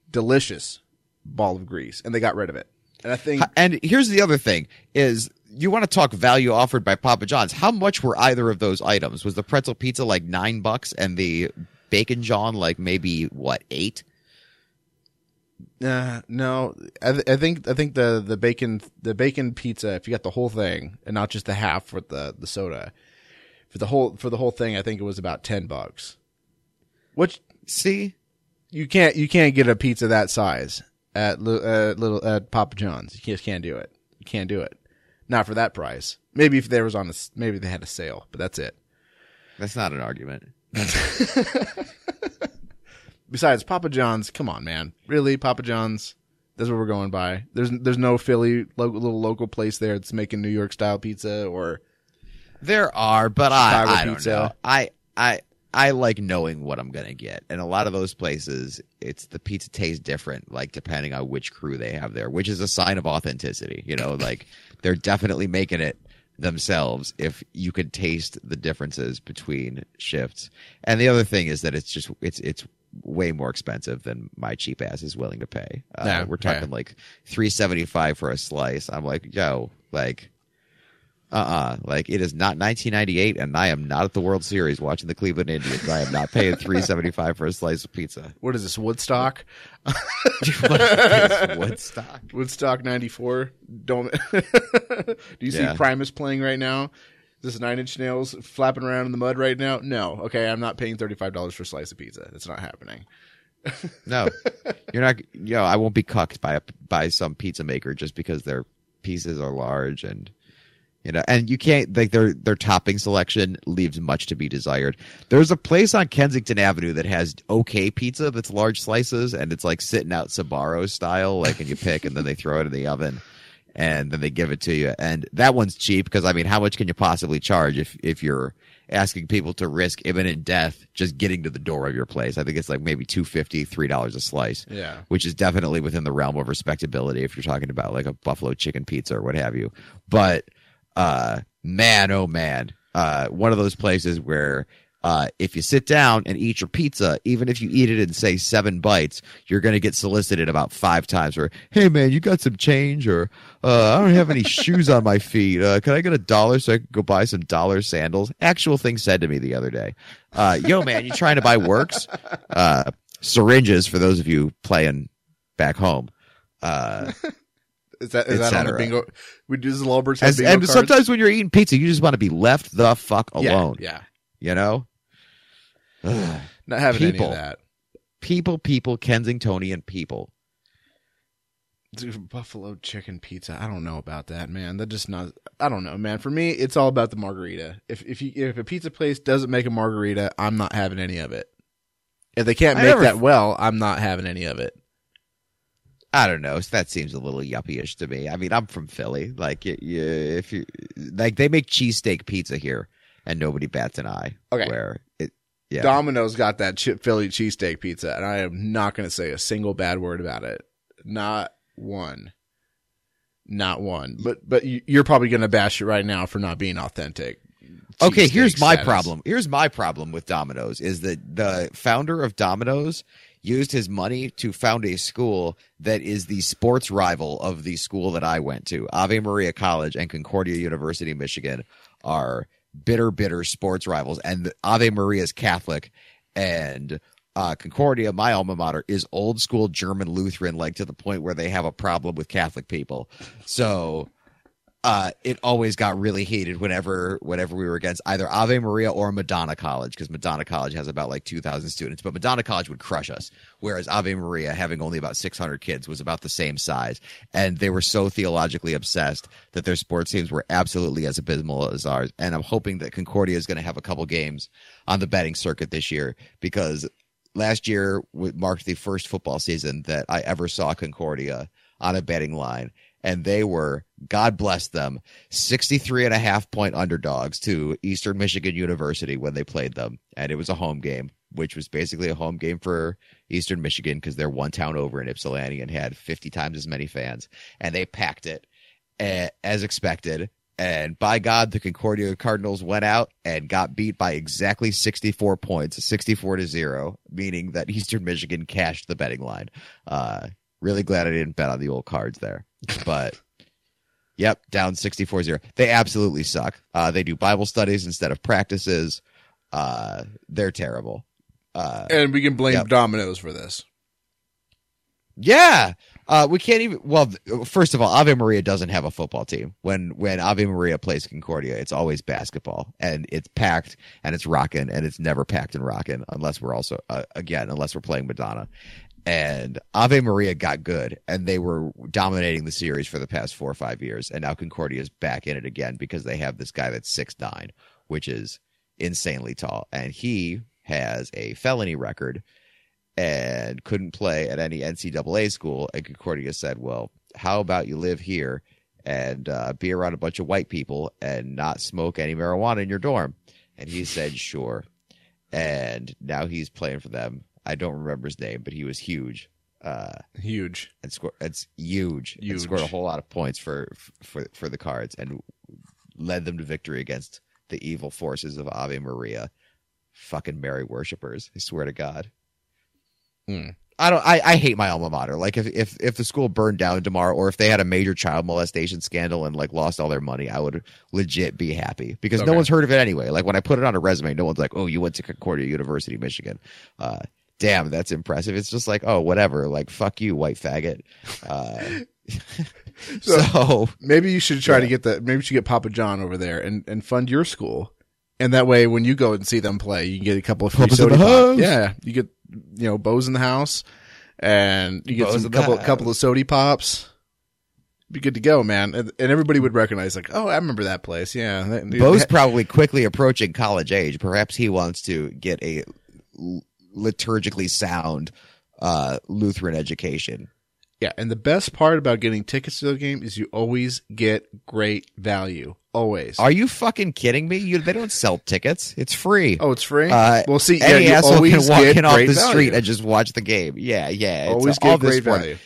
delicious ball of grease, and they got rid of it. And I think And here's the other thing: is you want to talk value offered by Papa John's? How much were either of those items? Was the pretzel pizza like nine bucks, and the bacon John like maybe what eight? Uh, no, I, th- I think I think the the bacon the bacon pizza. If you got the whole thing and not just the half with the the soda, for the whole for the whole thing, I think it was about ten bucks. Which See, you can't you can't get a pizza that size at uh, little at Papa John's. You just can't do it. You can't do it. Not for that price. Maybe if there was on a, maybe they had a sale, but that's it. That's not an argument. *laughs* Besides Papa John's, come on, man, really, Papa John's. That's what we're going by. There's there's no Philly lo- little local place there that's making New York style pizza or There are, but I, I don't pizza. know. I, I, I like knowing what I'm gonna get, and a lot of those places, it's the pizza tastes different, like depending on which crew they have there, which is a sign of authenticity. You know, *laughs* like they're definitely making it themselves if you could taste the differences between shifts. And the other thing is that it's just it's it's way more expensive than my cheap ass is willing to pay. Uh, Yeah, we're talking yeah. like three seventy five for a slice. I'm like, yo, like uh-uh like it is not 1998 and i am not at the world series watching the cleveland indians i am not paying 375 for a slice of pizza what is this Woodstock? what is *laughs* woodstock Woodstock '94. Don't. *laughs* Do you see Primus playing right now? Is this Nine Inch Nails flapping around in the mud right now? No. Okay, I'm not paying thirty five dollars for a slice of pizza. It's not happening. *laughs* no you're not yo i won't be cucked by a, by some pizza maker just because their pieces are large and you know and you can't like their their topping selection leaves much to be desired there's a place on kensington avenue that has okay pizza that's large slices and it's like sitting out Sbarro style like and you pick and then they throw it in the oven and then they give it to you and that one's cheap because i mean how much can you possibly charge if if you're asking people to risk imminent death just getting to the door of your place i think it's like maybe 250 three dollars a slice Yeah. which is definitely within the realm of respectability if you're talking about like a buffalo chicken pizza or what have you. But uh man, oh man, uh one of those places where uh, if you sit down and eat your pizza, even if you eat it in say seven bites, you're going to get solicited about five times. Or, hey man, you got some change? Or, uh, I don't have any shoes on my feet. Uh, can I get a dollar so I can go buy some dollar sandals? Actual thing said to me the other day. Uh, yo man, you trying to buy works? Uh, syringes for those of you playing back home. Is that is that on the bingo? We do this Lulberts have as, bingo and cards? sometimes when you're eating pizza, you just want to be left the fuck yeah, alone. Yeah, You know? Ugh. not having People. any of that. people, people, Kensingtonian people. Dude, buffalo chicken pizza. I don't know about that, man. That just not. I don't know, man. For me, it's all about the margarita. If if you if a pizza place doesn't make a margarita, I'm not having any of it. If they can't I make never- that well, I'm not having any of it. I don't know. That seems a little yuppie-ish to me. I mean, I'm from Philly. Like, you, you, if you like, they make cheesesteak pizza here, and nobody bats an eye. Okay. where it, yeah, Domino's got that chip Philly cheesesteak pizza, and I am not going to say a single bad word about it. Not one. Not one. But but you- you're probably going to bash it right now for not being authentic. Okay, here's my status. problem. Here's my problem with Domino's is that the founder of Domino's used his money to found a school that is the sports rival of the school that I went to. Ave Maria College and Concordia University, Michigan are bitter, bitter sports rivals. And Ave Maria is Catholic and uh, Concordia, my alma mater, is old school German Lutheran, like to the point where they have a problem with Catholic people. So uh, it always got really heated whenever whenever we were against either Ave Maria or Madonna College because Madonna College has about like two thousand students, but Madonna College would crush us, whereas Ave Maria, having only about six hundred kids, was about the same size, and they were so theologically obsessed that their sports teams were absolutely as abysmal as ours. And I'm hoping that Concordia is going to have a couple games on the betting circuit this year because last year marked the first football season that I ever saw Concordia on a betting line. And they were, God bless them, 63 and a half point underdogs to Eastern Michigan University when they played them. And it was a home game, which was basically a home game for Eastern Michigan because they're one town over in Ypsilanti and had 50 times as many fans. And they packed it as expected. And by God, the Concordia Cardinals went out and got beat by exactly 64 points, 64 to zero, meaning that Eastern Michigan cashed the betting line. Uh, really glad I didn't bet on the old cards there. But, yep, down 64 0. They absolutely suck. Uh, they do Bible studies instead of practices. Uh, they're terrible. Uh, And we can blame Yep. Domino's for this. Yeah. Uh, we can't even. Well, first of all, Ave Maria doesn't have a football team. When when Ave Maria plays Concordia, it's always basketball, and it's packed and it's rocking, and it's never packed and rocking unless we're also uh, again unless we're playing Madonna. And Ave Maria got good, and they were dominating the series for the past four or five years, and now Concordia's back in it again because they have this guy that's six nine, which is insanely tall, and he has a felony record and couldn't play at any NCAA school. And Concordia said, "Well, how about you live here and uh, be around a bunch of white people and not smoke any marijuana in your dorm?" And he said, "Sure." And now he's playing for them. I don't remember his name, but he was huge. Uh, Huge. and score it's huge. And scored a whole lot of points for for for the cards and led them to victory against the evil forces of Ave Maria. Fucking Mary worshippers. I swear to God. Hmm. I don't. I, I hate my alma mater. Like if, if if the school burned down tomorrow, or if they had a major child molestation scandal and like lost all their money, I would legit be happy because no one's heard of it anyway. Like when I put it on a resume, no one's like, "Oh, you went to Concordia University, Michigan." Uh, damn, that's impressive. It's just like, oh, whatever. Like fuck you, white faggot. Uh, *laughs* So- so Maybe you should try Yeah. to get the maybe you should get Papa John over there and, and fund your school. And that way when you go and see them play, you can get a couple of free Papa's soda the pop. house. Yeah. You get you know, bows in the house and you get Bows some couple house. couple of sody pops. Be good to go, man. And, and everybody would recognize like, oh, I remember that place. Yeah. Bo's probably quickly approaching college age. Perhaps he wants to get a liturgically sound uh, Lutheran education. Yeah, and the best part about getting tickets to the game is you always get great value. Always. Are you fucking kidding me? You, they don't sell tickets. It's free. oh, it's free. Uh, well, see, yeah, Any you asshole can walk in off the value. street and just watch the game. Yeah, yeah. Always get great value.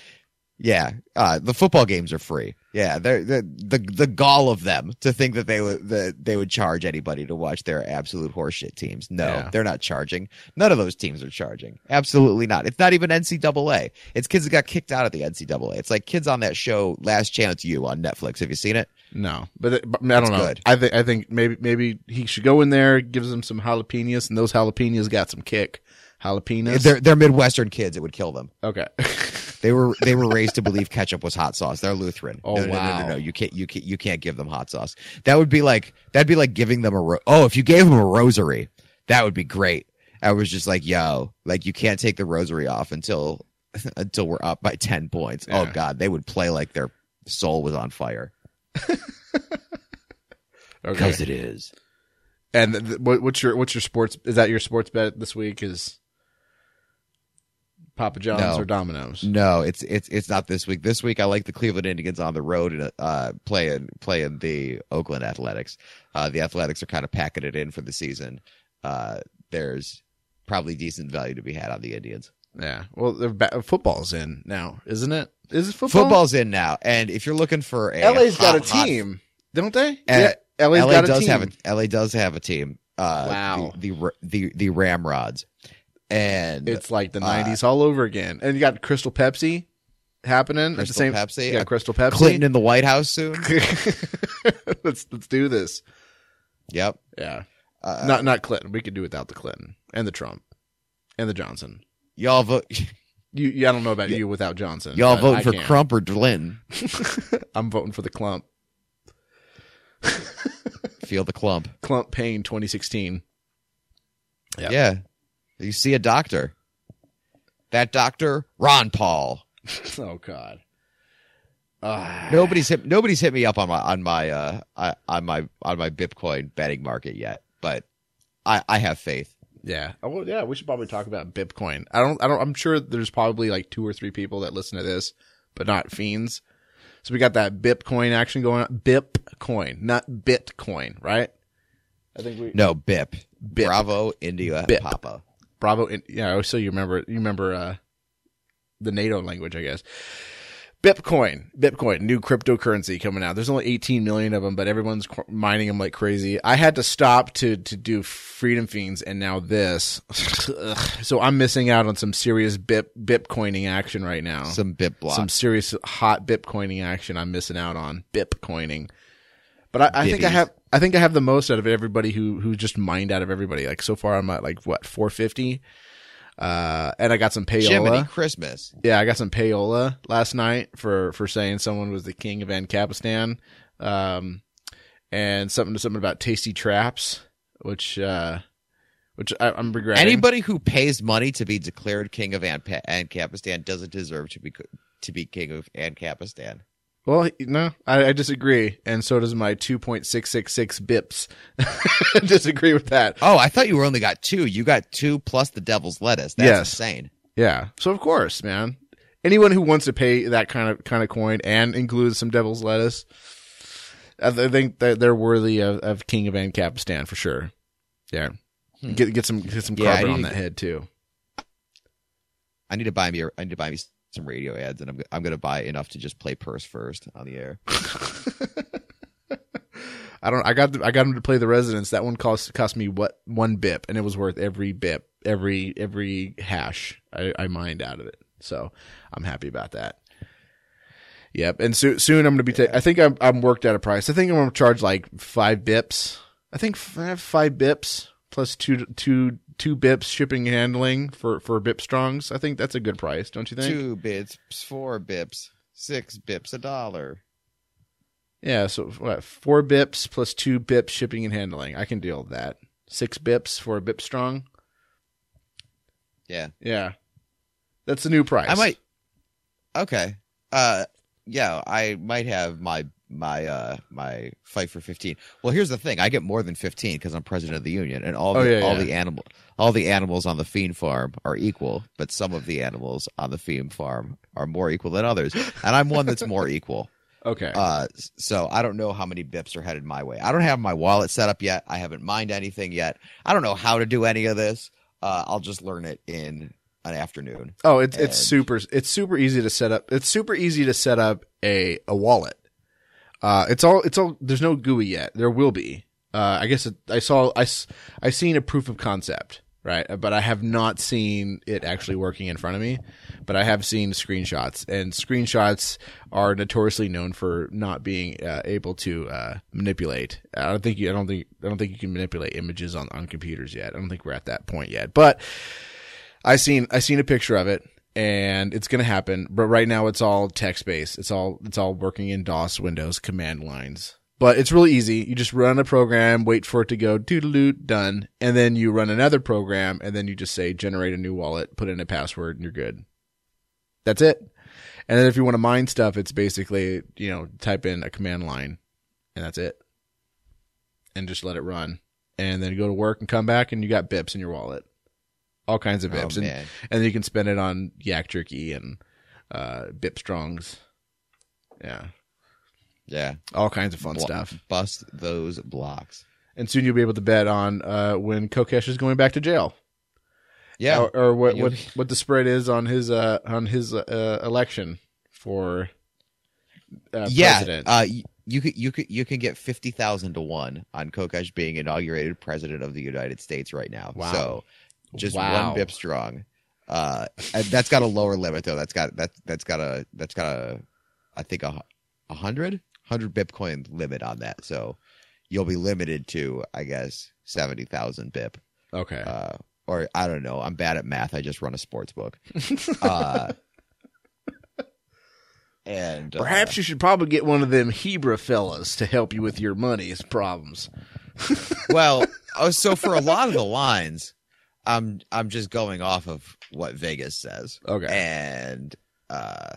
Yeah, uh, the football games are free. Yeah, they're, the the the gall of them to think that they would that they would charge anybody to watch their absolute horseshit teams. No, Yeah. they're not charging. None of those teams are charging. Absolutely not. It's not even NCAA. It's kids that got kicked out of the NCAA. It's like kids on that show Last Chance U on Netflix. Have you seen it? No, but, it, but I don't It's know. good. I think I think maybe maybe he should go in there, gives them some jalapenos, and those jalapenos got some kick. Jalapenos. They're they're Midwestern kids. It would kill them. okay. *laughs* They were they were raised to believe ketchup was hot sauce. They're Lutheran. Oh, no, no, no, wow. no, no, You can't you can't you can't give them hot sauce. That would be like that'd be like giving them a ro- oh if you gave them a rosary that would be great. I was just like yo like you can't take the rosary off until *laughs* until we're up by ten points. Oh god, they would play like their soul was on fire *laughs* okay. because it is. And th- th- what's your what's your sports? Is that your sports bet this week? Is Papa John's No. or Domino's? No, it's it's it's not this week. This week I like the Cleveland Indians on the road and uh playing playing the Oakland Athletics. Uh the Athletics are kind of packing it in for the season. Uh there's probably decent value to be had on the Indians. Yeah. Well, they're ba- football's in now, isn't it? Is it football? Football's in now, and if you're looking for a LA's got a hot, hot- team, don't they? Uh, yeah. LA's LA does team. have a LA does have a team. Uh, Wow. The the the, the Ramrods, and It's like the Uh, '90s all over again, and you got Crystal Pepsi happening at the Crystal same. Pepsi, yeah, uh, Crystal Pepsi. Clinton in the White House soon. *laughs* let's let's do this. yep. Yeah, Uh, not not Clinton. We could do without the Clinton and the Trump and the Johnson. y'all vote. You, yeah, I don't know about you without Johnson. Y'all voting I for can. Crump or Glynn? *laughs* I'm voting for the clump. Feel the clump. Clump Payne 2016. Yep. Yeah. You see a doctor. That doctor, Ron Paul. *laughs* Oh God. Ah. Nobody's hit nobody's hit me up on my on my uh on my on my BipCoin betting market yet, but I I have faith. Yeah. Oh, well, yeah. We should probably talk about BipCoin. I don't. I don't. I'm sure there's probably like two or three people that listen to this, but not fiends. So we got that BipCoin action going on. BipCoin, not Bitcoin, right? I think we. No, BIP. BIP. Bravo, India, BIP. Papa. Bravo. in- Yeah. So you remember? You remember uh, the NATO language, I guess. BipCoin, BipCoin, new cryptocurrency coming out. There's only 18 million of them, but everyone's mining them like crazy. I had to stop to to do Freedom Fiends, and now this. *laughs* So I'm missing out on some serious bip Bitcoining action right now. Some BIP block. some serious hot Bitcoining action. I'm missing out on Bitcoining. But I, I think I have I think I have the most out of everybody who who just mined out of everybody. Like so far, I'm at like what 450. Uh, and I got some payola. Jiminy Christmas. Yeah, I got some payola last night for for saying someone was the king of Ancapistan. Um, and something to something about tasty traps, which uh, which I, I'm regretting. Anybody who pays money to be declared king of An- Ancapistan doesn't deserve to be to be king of Ancapistan. Well, no, I, I disagree, and so does my 2.666 bips. *laughs* disagree with that. Oh, I thought you were only got two. You got two plus the devil's lettuce. That's Yes. insane. Yeah. So of course, man. Anyone who wants to pay that kind of kind of coin and include some devil's lettuce, I th- I think that they're worthy of, of King of Ancapistan for sure. Yeah. Get get some get some Hmm. Yeah, carpet on that get- head too. I need to buy me. I need to buy me some radio ads, and I'm I'm gonna buy enough to just play purse first on the air. *laughs* I don't. I got the, I got him to play the Residents. That one cost cost me what one bip, and it was worth every bip, every every hash I, I mined out of it. So I'm happy about that. Yep, and so, soon I'm going to be. Ta- I think I'm I'm worked at a price. I think I'm going to charge like five bips. I think f- I have five bips plus two two two bips shipping and handling for for bip strongs. I think that's a good price, don't you think? Two bips, four bips, six bips, a dollar. Yeah, so what? Four bips plus two bips shipping and handling. I can deal with that. Six bips for a bip strong. Yeah, Yeah, that's the new price. I might. Okay. Uh, yeah, I might have my my uh my fight for 15 well here's the thing i get more than 15 because i'm president of the union and all the Oh, yeah, all yeah. the animal all the animals on the fiend farm are equal but some of the animals on the fiend farm are more equal than others and i'm one that's more equal *laughs* Okay. uh so i don't know how many bips are headed my way i don't have my wallet set up yet i haven't mined anything yet i don't know how to do any of this uh i'll just learn it in an afternoon oh, it's it's super it's super easy to set up. It's super easy to set up a a wallet. Uh, it's all it's all. There's no GUI yet. There will be. Uh, I guess it, I saw I s- I seen a proof of concept, right? But I have not seen it actually working in front of me. But I have seen screenshots, and screenshots are notoriously known for not being uh, able to uh, manipulate. I don't think you. I don't think. I don't think you can manipulate images on on computers yet. I don't think we're at that point yet. But I seen I seen a picture of it and it's gonna happen. But right now it's all text based. It's all it's all working in DOS Windows command lines. But it's really easy. You just run a program, wait for it to go doodaloot, done, and then you run another program, and then you just say generate a new wallet, put in a password, and you're good. That's it. And then if you want to mine stuff, it's basically you know type in a command line, and that's it, and just let it run, and then go to work and come back, and you got bips in your wallet, all kinds of oh bips, and man and you can spend it on yak jerky and uh, bip strongs. Yeah, yeah all kinds of fun Blo- stuff. bust those blocks And soon you'll be able to bet on uh, when Kokesh is going back to jail, yeah or, or what what what the spread is on his uh, on his uh, election for uh, yeah, president. uh, you could you could you can get fifty thousand to one on Kokesh being inaugurated president of the United States right now. Wow. So just Wow. one bip strong. Uh, that's got a lower limit though. That's got that that's got a that's got a I think a hu- a hundred hundred Bitcoin limit on that. So you'll be limited to I guess seventy thousand bip. okay, Uh, or I don't know. I'm bad at math. I just run a sports book. *laughs* uh, and uh, perhaps you should probably get one of them Hebrew fellas to help you with your money's problems. *laughs* well, oh, so for a lot of the lines, I'm I'm just going off of what Vegas says, Okay, and uh,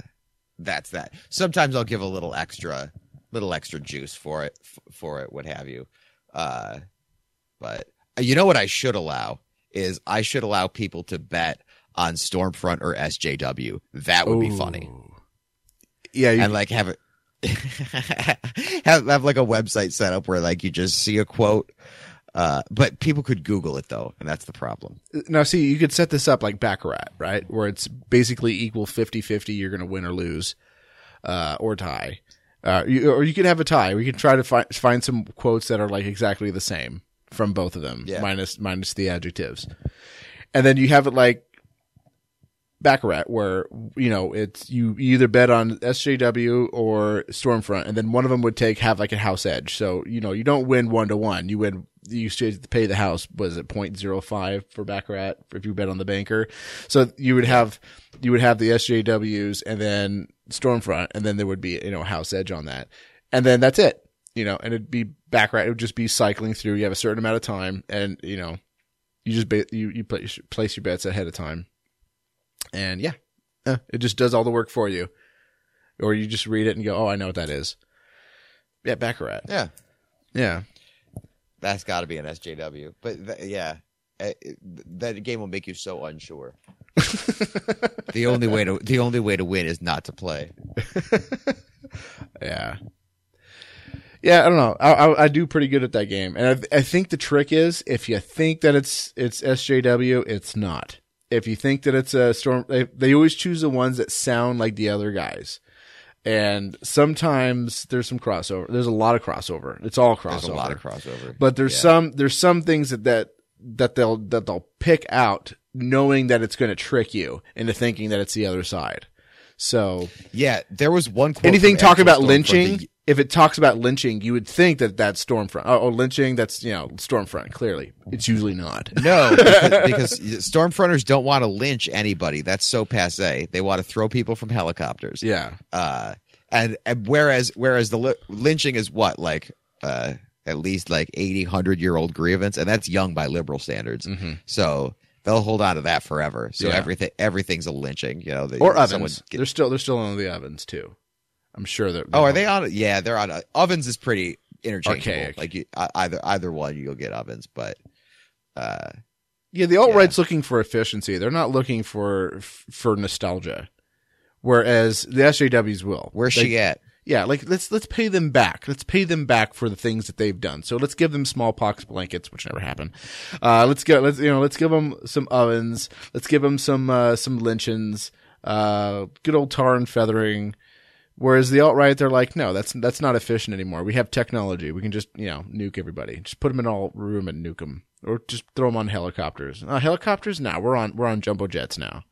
that's that. Sometimes I'll give a little extra, little extra juice for it, f- for it, what have you. Uh, but uh, you know what I should allow is I should allow people to bet on Stormfront or SJW. That would be funny, Yeah, you, and like have it. *laughs* have have like a website set up where like you just see a quote uh but people could google it though and that's the problem. Now see you could set this up like baccarat right? Where it's basically equal 50-50 you're gonna win or lose uh, or tie. Uh, you, or you could have a tie. We could try to find find some quotes that are like exactly the same from both of them Yeah. minus minus the adjectives. And then you have it like baccarat where you know it's you either bet on sjw or stormfront and then one of them would take have like a house edge. So you know you don't win one to one. You win you should pay the house was it 0.05 for baccarat if you bet on the banker so you would have you would have the sjws and then stormfront and then there would be you know house edge on that and then that's it you know and it'd be baccarat it would just be cycling through you have a certain amount of time and you know You just ba- you you pla- place your bets ahead of time, and yeah, eh, it just does all the work for you. Or you just read it and go, "Oh, I know what that is." Yeah, Baccarat. Yeah, Yeah, that's got to be an SJW. But th- yeah, uh, it- that game will make you so unsure. *laughs* the only way to the only way to win is not to play. *laughs* yeah, yeah. I don't know. I, I I do pretty good at that game, and I I think the trick is if you think that it's it's SJW, it's not. If you think that it's a storm, they, they always choose the ones that sound like the other guys. And sometimes there's some crossover. There's a lot of crossover. It's all crossover. There's a lot of crossover. but there's Yeah. some there's some things that that that they'll that they'll pick out knowing that it's going to trick you into thinking that it's the other side. So Yeah, there was one anything talking about lynching, that- if it talks about lynching, you would think that that's Stormfront. Oh, oh lynching, that's you know Stormfront. Clearly, it's usually not. No, *laughs* because, because Stormfronters don't want to lynch anybody. That's so passe. They want to throw people from helicopters. Yeah, Uh, and, and whereas whereas the li- lynching is what like uh at least like 80 100 year old grievance and that's young by liberal standards. So they'll hold on to that forever. So Mm-hmm. Yeah. everything everything's a lynching, you know. They, or ovens. get- they're still they're still on the ovens too. I'm sure that. oh, are they on? Yeah, they're on. ovens is pretty interchangeable. Archaic. Like you, uh, either either one, you'll get ovens, but uh, Yeah, the alt right's looking for efficiency. They're not looking for for nostalgia. Whereas the SJWs will. where's They- she at? Yeah, like let's let's pay them back. Let's pay them back for the things that they've done. So let's give them smallpox blankets, which never happened. Uh, let's get let's you know let's give them some ovens. Let's give them some uh, some lynchings. Uh, good old tar and feathering. Whereas the alt right, they're like, no, that's that's not efficient anymore. We have technology. We can just you know nuke everybody. Just put them in all room and nuke them, or just throw them on helicopters. Uh, helicopters? Now we're on we're on jumbo jets now.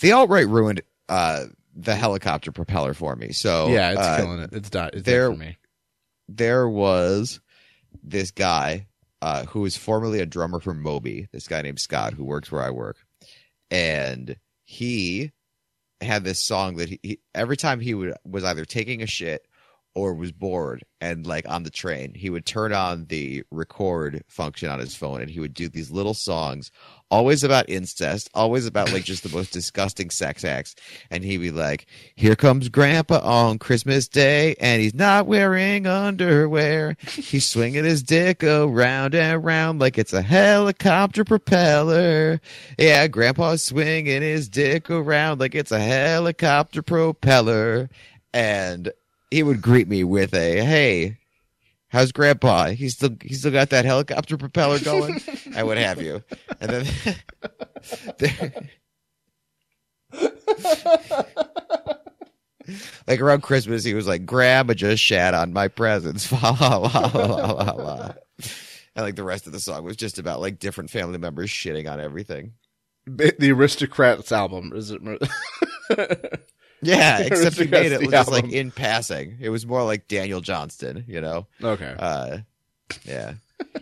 The alt right ruined uh the helicopter propeller for me. So yeah, it's uh, killing it. It's di- it's there- for me. there was this guy uh, who was formerly a drummer for Moby, this guy named Scott, who works where I work. And he had this song that he, he every time he would was either taking a shit or was bored and like on the train, he would turn on the record function on his phone and he would do these little songs, always about incest, always about like just the most disgusting sex acts. And he'd be like, Here comes grandpa on Christmas Day and he's not wearing underwear. He's swinging his dick around and around like it's a helicopter propeller. Yeah, grandpa's swinging his dick around like it's a helicopter propeller. And he would greet me with a, Hey, how's grandpa? He's still, he's still got that helicopter propeller going *laughs* and what have you. And then *laughs* *laughs* like around Christmas, he was like, "Grandma just shat on my presents." La, la, la, la, la, la. And like the rest of the song was just about like different family members shitting on everything. The Aristocrats album is it? Yeah, *laughs* except he made it just like in passing. It was more like Daniel Johnston, you know. okay. Uh, yeah.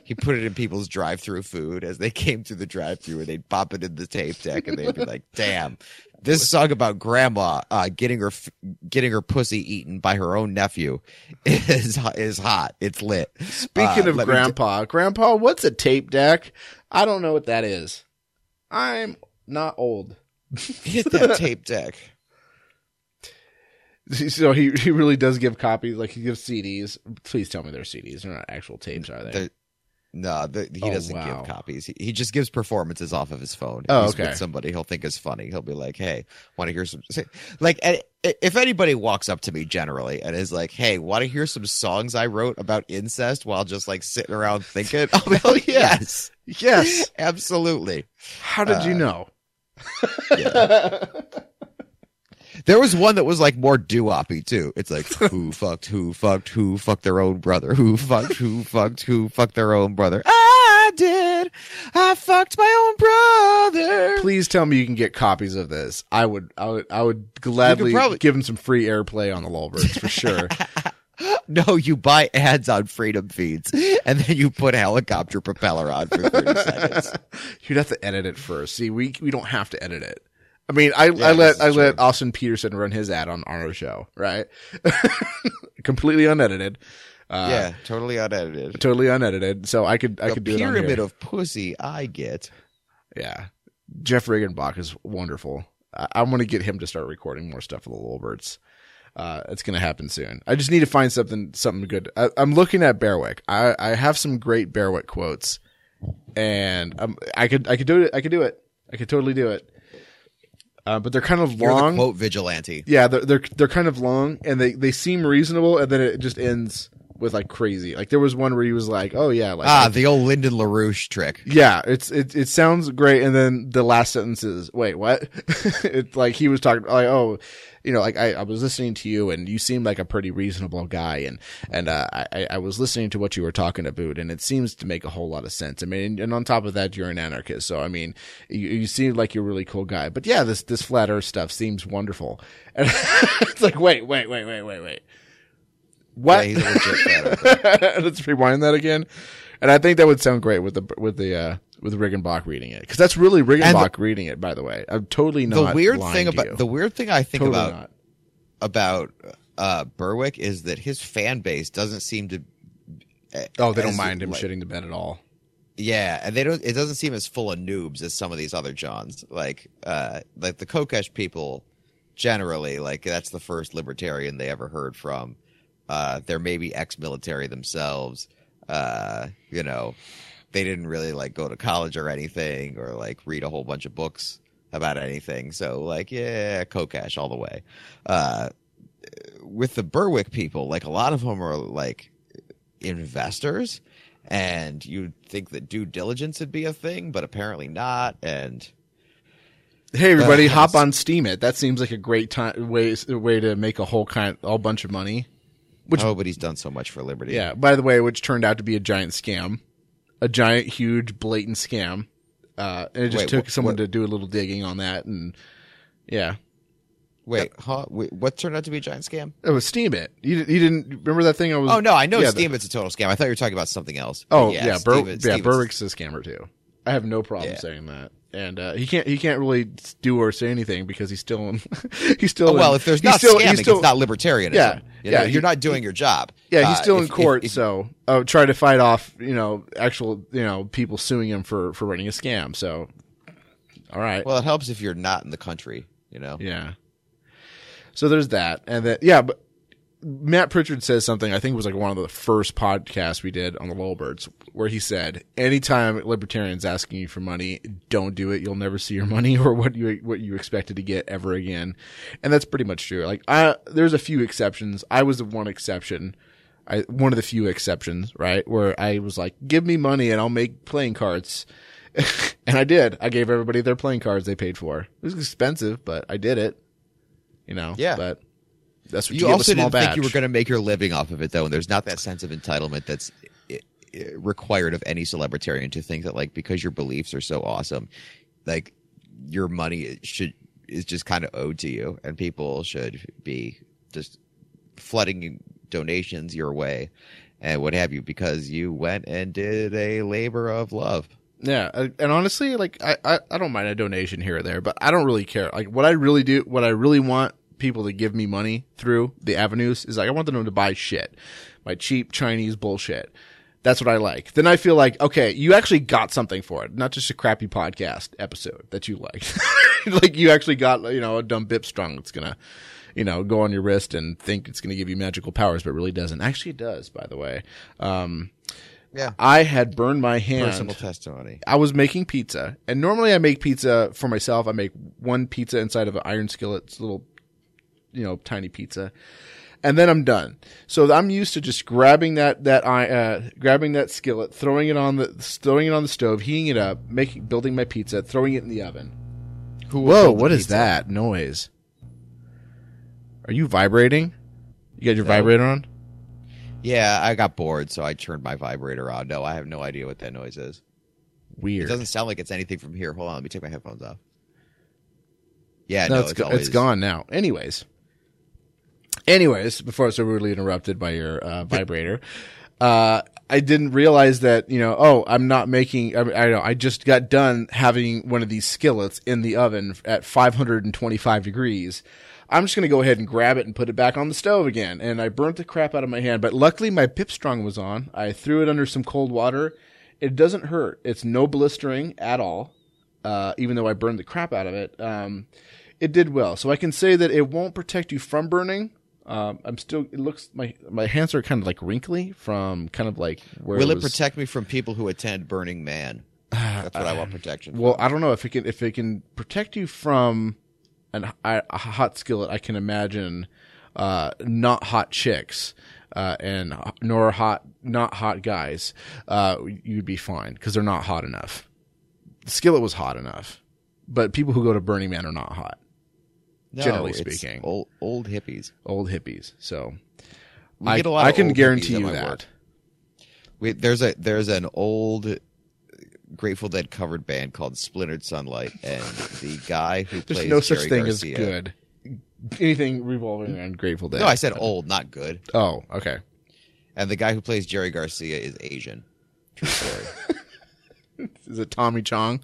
He put it in people's drive-through food as they came through the drive-through, and they'd pop it in the tape deck, and they'd be like, *laughs* "Damn, this song about grandma uh, getting her f- getting her pussy eaten by her own nephew *laughs* is is hot. It's lit." Speaking Uh, of let me grandpa, grandpa, what's a tape deck? I don't know what that is. I'm not old. t- hit that tape deck. *laughs* So he he really does give copies, like he gives CDs. Please tell me they're CDs. They're not actual tapes, are they? They're- No, the, he Oh, doesn't wow. give copies. He, he just gives performances off of his phone. Oh, he's okay. somebody he'll think is funny. He'll be like, "Hey, want to hear some?" Like, if anybody walks up to me generally and is like, "Hey, want to hear some songs I wrote about incest?" while just like sitting around thinking, *laughs* "I'll be like, *laughs* yes, yes. absolutely." How did you Uh, know? There was one that was like more doo-oppy too. It's like who *laughs* fucked who fucked who fucked their own brother, who fucked who fucked who fucked their own brother. I did. I fucked my own brother. Please tell me you can get copies of this. I would, I would, I would gladly probably- give him some free airplay on the Lulberts for sure. *laughs* No, you buy ads on freedom feeds and then you put helicopter propeller on for 30 seconds. *laughs* You'd have to edit it first. See, we we don't have to edit it. I mean, I, Yeah, I let I let true. Austin Petersen run his ad on our show, right? *laughs* Completely unedited. Uh, yeah, totally unedited. totally unedited. So I could I the could do it pyramid of pussy I get. yeah. Jeff Riggenbach is wonderful. I, I want to get him to start recording more stuff for the Lilberts. Uh, it's going to happen soon. I just need to find something something good. I, I'm looking at Berwick. I, I have some great Berwick quotes, and um, I could I could do it. I could do it. I could totally do it. Uh, but they're kind of long. quote vigilante. Yeah, they're they're they're kind of long, and they they seem reasonable, and then it just ends with like crazy. Like there was one where he was like, "Oh yeah, like Ah, the old Lyndon LaRouche trick. yeah, it's it it sounds great," and then the last sentence is, "Wait, what?" *laughs* it's like he was talking like, "Oh." You know, like I, I was listening to you, and you seemed like a pretty reasonable guy, and and uh, I, I was listening to what you were talking about, and it seems to make a whole lot of sense. I mean, and on top of that, you're an anarchist, so I mean, you, you seem like you're a really cool guy. But yeah, this this flat Earth stuff seems wonderful. *laughs* And *laughs* it's like, wait, wait, wait, wait, wait, wait. What? Yeah, he's a legit. *laughs* Let's rewind that again. And I think that would sound great with the with the uh, with Riggenbach reading it because that's really Riggenbach reading it. By the way, I'm totally not. The weird thing about the weird thing I think totally about not. about uh, Berwick is that his fan base doesn't seem to. Oh, they don't mind him like- shitting the bed at all. Yeah, and they don't. It doesn't seem as full of noobs as some of these other Johns. Like, uh, like the Kokesh people, generally, like that's the first libertarian they ever heard from. Uh, they're maybe ex-military themselves. Uh, you know, they didn't really like go to college or anything, or like read a whole bunch of books about anything. So, like, yeah, Kokesh all the way. Uh, with the Berwick people, like a lot of them are like investors and you'd think that due diligence would be a thing, but apparently not. And Hey, everybody, Uh, hop on Steemit. That seems like a great time way way to make a whole kind, a whole bunch of money. Which- oh, but he's done so much for liberty. Yeah. By the way, which turned out to be a giant scam, a giant, huge, blatant scam. Uh, and it just Wait, took wh- someone what- to do a little digging on that, and yeah, Wait, huh? Wait, what turned out to be a giant scam? it was Steemit. You, you didn't remember that thing? I was. Oh no, I know yeah, Steam. It's a total scam. I thought you were talking about something else. Oh But yeah, Bur- Steam- yeah, Steam Berwick's a scammer too. I have no problem Yeah. saying that, and uh, he can't he can't really do or say anything because he's still in, *laughs* he's still Oh, well, in, if there's he's not still, scamming, he's still, it's not libertarianism. Yeah, you know, yeah, he- you're not doing your job. yeah he's Uh, still in if- if- court. if- so uh, try to fight off you know actual you know people suing him for for running a scam. So all right, well, it helps if you're not in the country. You know. yeah. So there's that, and then yeah, but Matt Pritchard says something I think it was like one of the first podcasts we did on the Lowbirds, where he said, "Anytime libertarians asking you for money, don't do it. You'll never see your money *laughs* or what you what you expected to get ever again." And that's pretty much true. Like, I there's a few exceptions. I was the one exception. I one of the few exceptions, right? Where I was like, "Give me money and I'll make playing cards." *laughs* and I did. I gave everybody their playing cards they paid for. It was expensive, but I did it. You know. Yeah. But that's what you, You also didn't batch. think you were going to make your living off of it, though, and there's not that sense of entitlement that's i- i- required of any celebritarian to think that, like, because your beliefs are so awesome, like your money should is just kind of owed to you, and people should be just flooding donations your way and what have you because you went and did a labor of love. Yeah, uh, and honestly, like I, I, I don't mind a donation here or there, but I don't really care. Like what I really do, what I really want people to give me money through the avenues is like I want them to buy shit, my cheap Chinese bullshit. That's what I like. Then I feel like okay, you actually got something for it, not just a crappy podcast episode that you liked. *laughs* like you actually got you know a dumb bip strong that's gonna you know go on your wrist and think it's gonna give you magical powers, but really doesn't. Actually, it does. By the way, um, Yeah. I had burned my hand. Personal testimony. I was making pizza, and normally I make pizza for myself. I make one pizza inside of an iron skillet, it's a little, you know, tiny pizza, and then I'm done. So I'm used to just grabbing that that I uh, grabbing that skillet, throwing it on the throwing it on the stove, heating it up, making building my pizza, throwing it in the oven. Who Whoa, what is pizza? that noise? Are you vibrating? You got your No. vibrator on? Yeah, I got bored, so I turned my vibrator on. No, I have no idea what that noise is. Weird. It doesn't sound like it's anything from here. Hold on, let me take my headphones off. Yeah, no, no, it's, it's, always it's gone now. Anyways, anyways, before I was so rudely interrupted by your uh, vibrator, uh, I didn't realize that, you know, oh, I'm not making, I, I know, I just got done having one of these skillets in the oven at 525 degrees. I'm just going to go ahead and grab it and put it back on the stove again. And I burnt the crap out of my hand, but luckily my Bip Strong was on. I threw it under some cold water. It doesn't hurt. It's no blistering at all. Uh, even though I burned the crap out of it. Um, it did well. So I can say that it won't protect you from burning, um, I'm still. It looks my my hands are kind of like wrinkly from kind of like where. Will it, was- protect me from people who attend Burning Man? That's what I want *sighs* protection. Well, from. I don't know if it can if it can protect you from an, a, a hot skillet. I can imagine uh, not hot chicks uh, and nor hot not hot guys. Uh, you'd be fine because they're not hot enough. The skillet was hot enough, but people who go to Burning Man are not hot. No, generally speaking. old old hippies. Old hippies. So We I, get a lot I can guarantee you that. We, there's a there's an old Grateful Dead covered band called Splintered Sunlight, and the guy who There's plays no such thing Garcia, as good. Anything revolving around Grateful Dead. No, I said old, not good. Oh, okay. And the guy who plays Jerry Garcia is Asian. True story. *laughs* Is it Tommy Chong?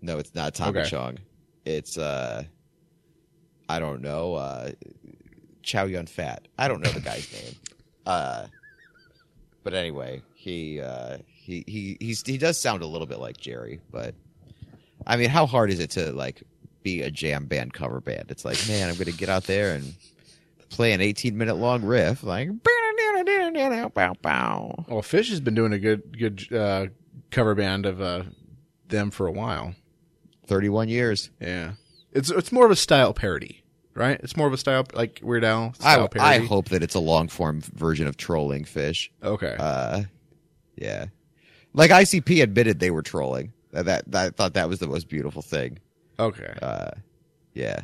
no, it's not Tommy Okay. Chong. It's uh, I don't know, uh, Chow Yun Fat. I don't know the guy's *laughs* name. Uh, but anyway, he uh, he he he's, he does sound a little bit like Jerry, but I mean, how hard is it to like be a jam band cover band? It's like, man, I'm going to get out there and play an 18 minute long riff, like. *laughs* Well, Phish has been doing a good good uh, cover band of uh, them for a while. 31 years. Yeah, it's it's more of a style parody, right? It's more of a style like Weird Al I, style I parody. hope that it's a long form version of trolling Phish. Okay. Uh, yeah, like ICP admitted they were trolling. That, that, that I thought that was the most beautiful thing. okay. Uh, yeah.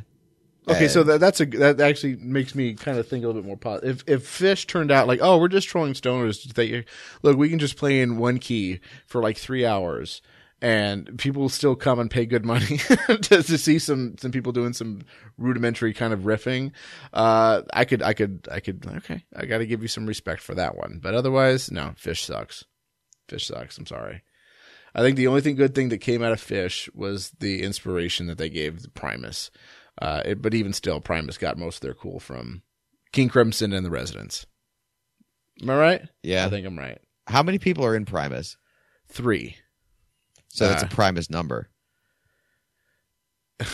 Okay, so that that's a that actually makes me kind of think a little bit more positive. If if Phish turned out like, oh, we're just trolling stoners, they look, we can just play in one key for like three hours, and people still come and pay good money *laughs* to, to see some some people doing some rudimentary kind of riffing. Uh, I could I could I could okay, I got to give you some respect for that one, but otherwise, no, Phish sucks. Phish sucks. I'm sorry. I think the only thing good thing that came out of Phish was the inspiration that they gave the Primus. Uh, it, but even still, Primus got most of their cool from King Crimson and the Residents. Am I right? Yeah. I think I'm right. How many people are in Primus? Three. So that's Uh, a Primus number. *sighs*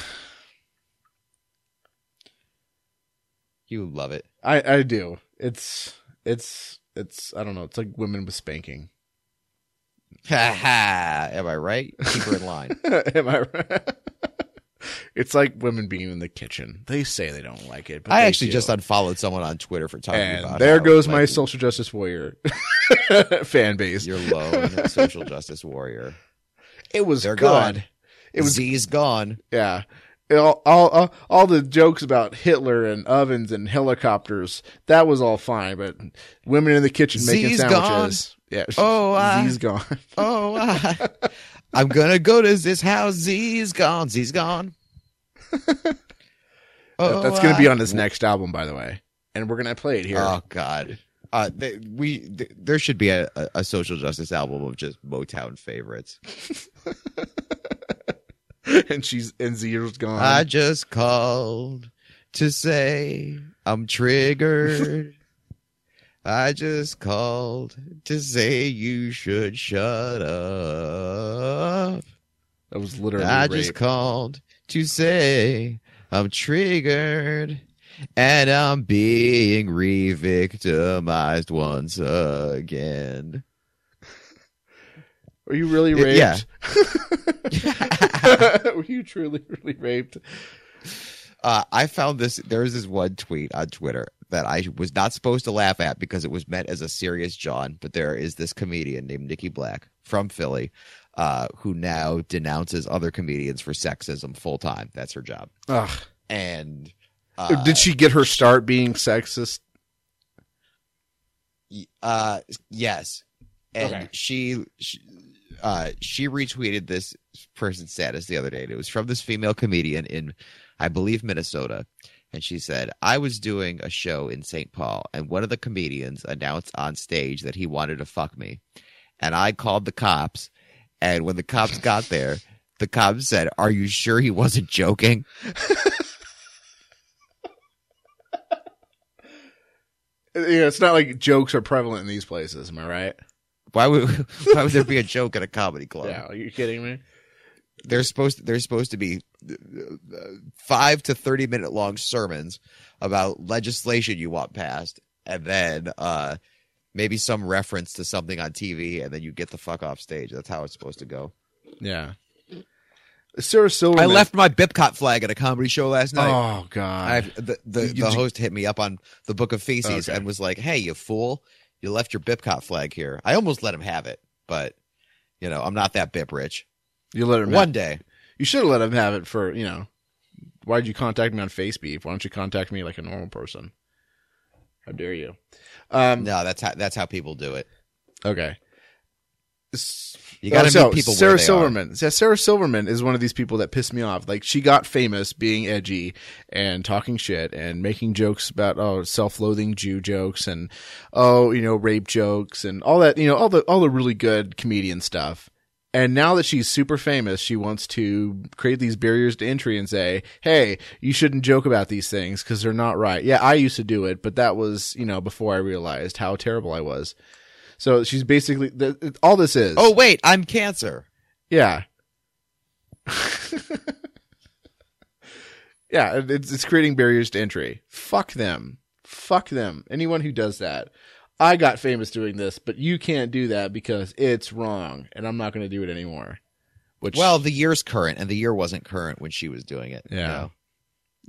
you love it. I I do. It's it's it's I don't know. It's like women with spanking. Ha *laughs* ha. Am I right? Keep her in line. *laughs* Am I right? *laughs* it's like women being in the kitchen. They say they don't like it, but I actually do. just unfollowed someone on Twitter for talking and about. there goes my like, social justice warrior fan base. your lone social justice warrior. It was They're good. gone. It was Z's gone. Yeah. All, all, all, all the jokes about Hitler and ovens and helicopters, that was all fine, but women in the kitchen making Z's sandwiches. Yeah. Oh, *laughs* uh, Z's gone. *laughs* Oh, I, I'm gonna go to this house. Z's gone. Z's gone. *laughs* Oh, That's going to be on his next album, by the way. And we're going to play it here. Oh God. Uh, they, we th- there should be a, a, social justice album of just Motown favorites. *laughs* and she's, and Z's gone. I just called to say I'm triggered. *laughs* I just called to say you should shut up. that was literally I rape. just called to say I'm triggered and I'm being re-victimized once again. Were you really Uh, yeah. raped? *laughs* Were you truly, really raped? Uh, I found this. There was this one tweet on Twitter that I was not supposed to laugh at because it was meant as a serious John. But there is this comedian named Nikki Black from Philly, uh, who now denounces other comedians for sexism full time. That's her job. Ugh. And uh, Did she get her start being sexist? Uh, yes, and Okay. she, she, uh, she retweeted this person's status the other day. And it was from this female comedian in, I believe, Minnesota, And she said, I was doing a show in St. Paul, and one of the comedians announced on stage that he wanted to fuck me. And I called the cops. And when the cops got there, the cops said, Are you sure he wasn't joking? *laughs* Yeah, it's not like jokes are prevalent in these places. Am I right? Why would *laughs* why would there be a joke at a comedy club? Yeah. Are you kidding me? They're supposed to, they're supposed to be uh, five to thirty minute long sermons about legislation you want passed, and then uh, maybe some reference to something on TV, and then you get the fuck off stage. That's how it's supposed to go. Yeah. Sarah Silverman. I left my Bipcot flag at a comedy show last night. Oh God. I, the the, You- the host hit me up on the Book of Feces Okay. and was like, "Hey, you fool! You left your Bipcot flag here." I almost let him have it, but you know, I'm not that bip rich. you let him. One day, You should have let him have it for you know. Why did you contact me on FaceBeef? Why don't you contact me like a normal person? How dare you? Um. no, that's how that's how people do it. Okay. S- You got to Oh, so, meet people. Sarah they are. Silverman. Yeah, Sarah Silverman is one of these people that piss me off. Like she got famous being edgy and talking shit and making jokes about oh self-loathing Jew jokes and oh you know rape jokes and all that you know all the all the really good comedian stuff. And now that she's super famous, she wants to create these barriers to entry and say, "Hey, you shouldn't joke about these things because they're not right." Yeah, I used to do it, but that was you know before I realized how terrible I was. So she's basically th- all this is. Oh wait, I'm cancer. Yeah. *laughs* yeah, it's it's creating barriers to entry. Fuck them. Fuck them. Anyone who does that. I got famous doing this, but you can't do that because it's wrong, and I'm not going to do it anymore. Which Well, the year's current, and the year wasn't current when she was doing it. you Yeah. know?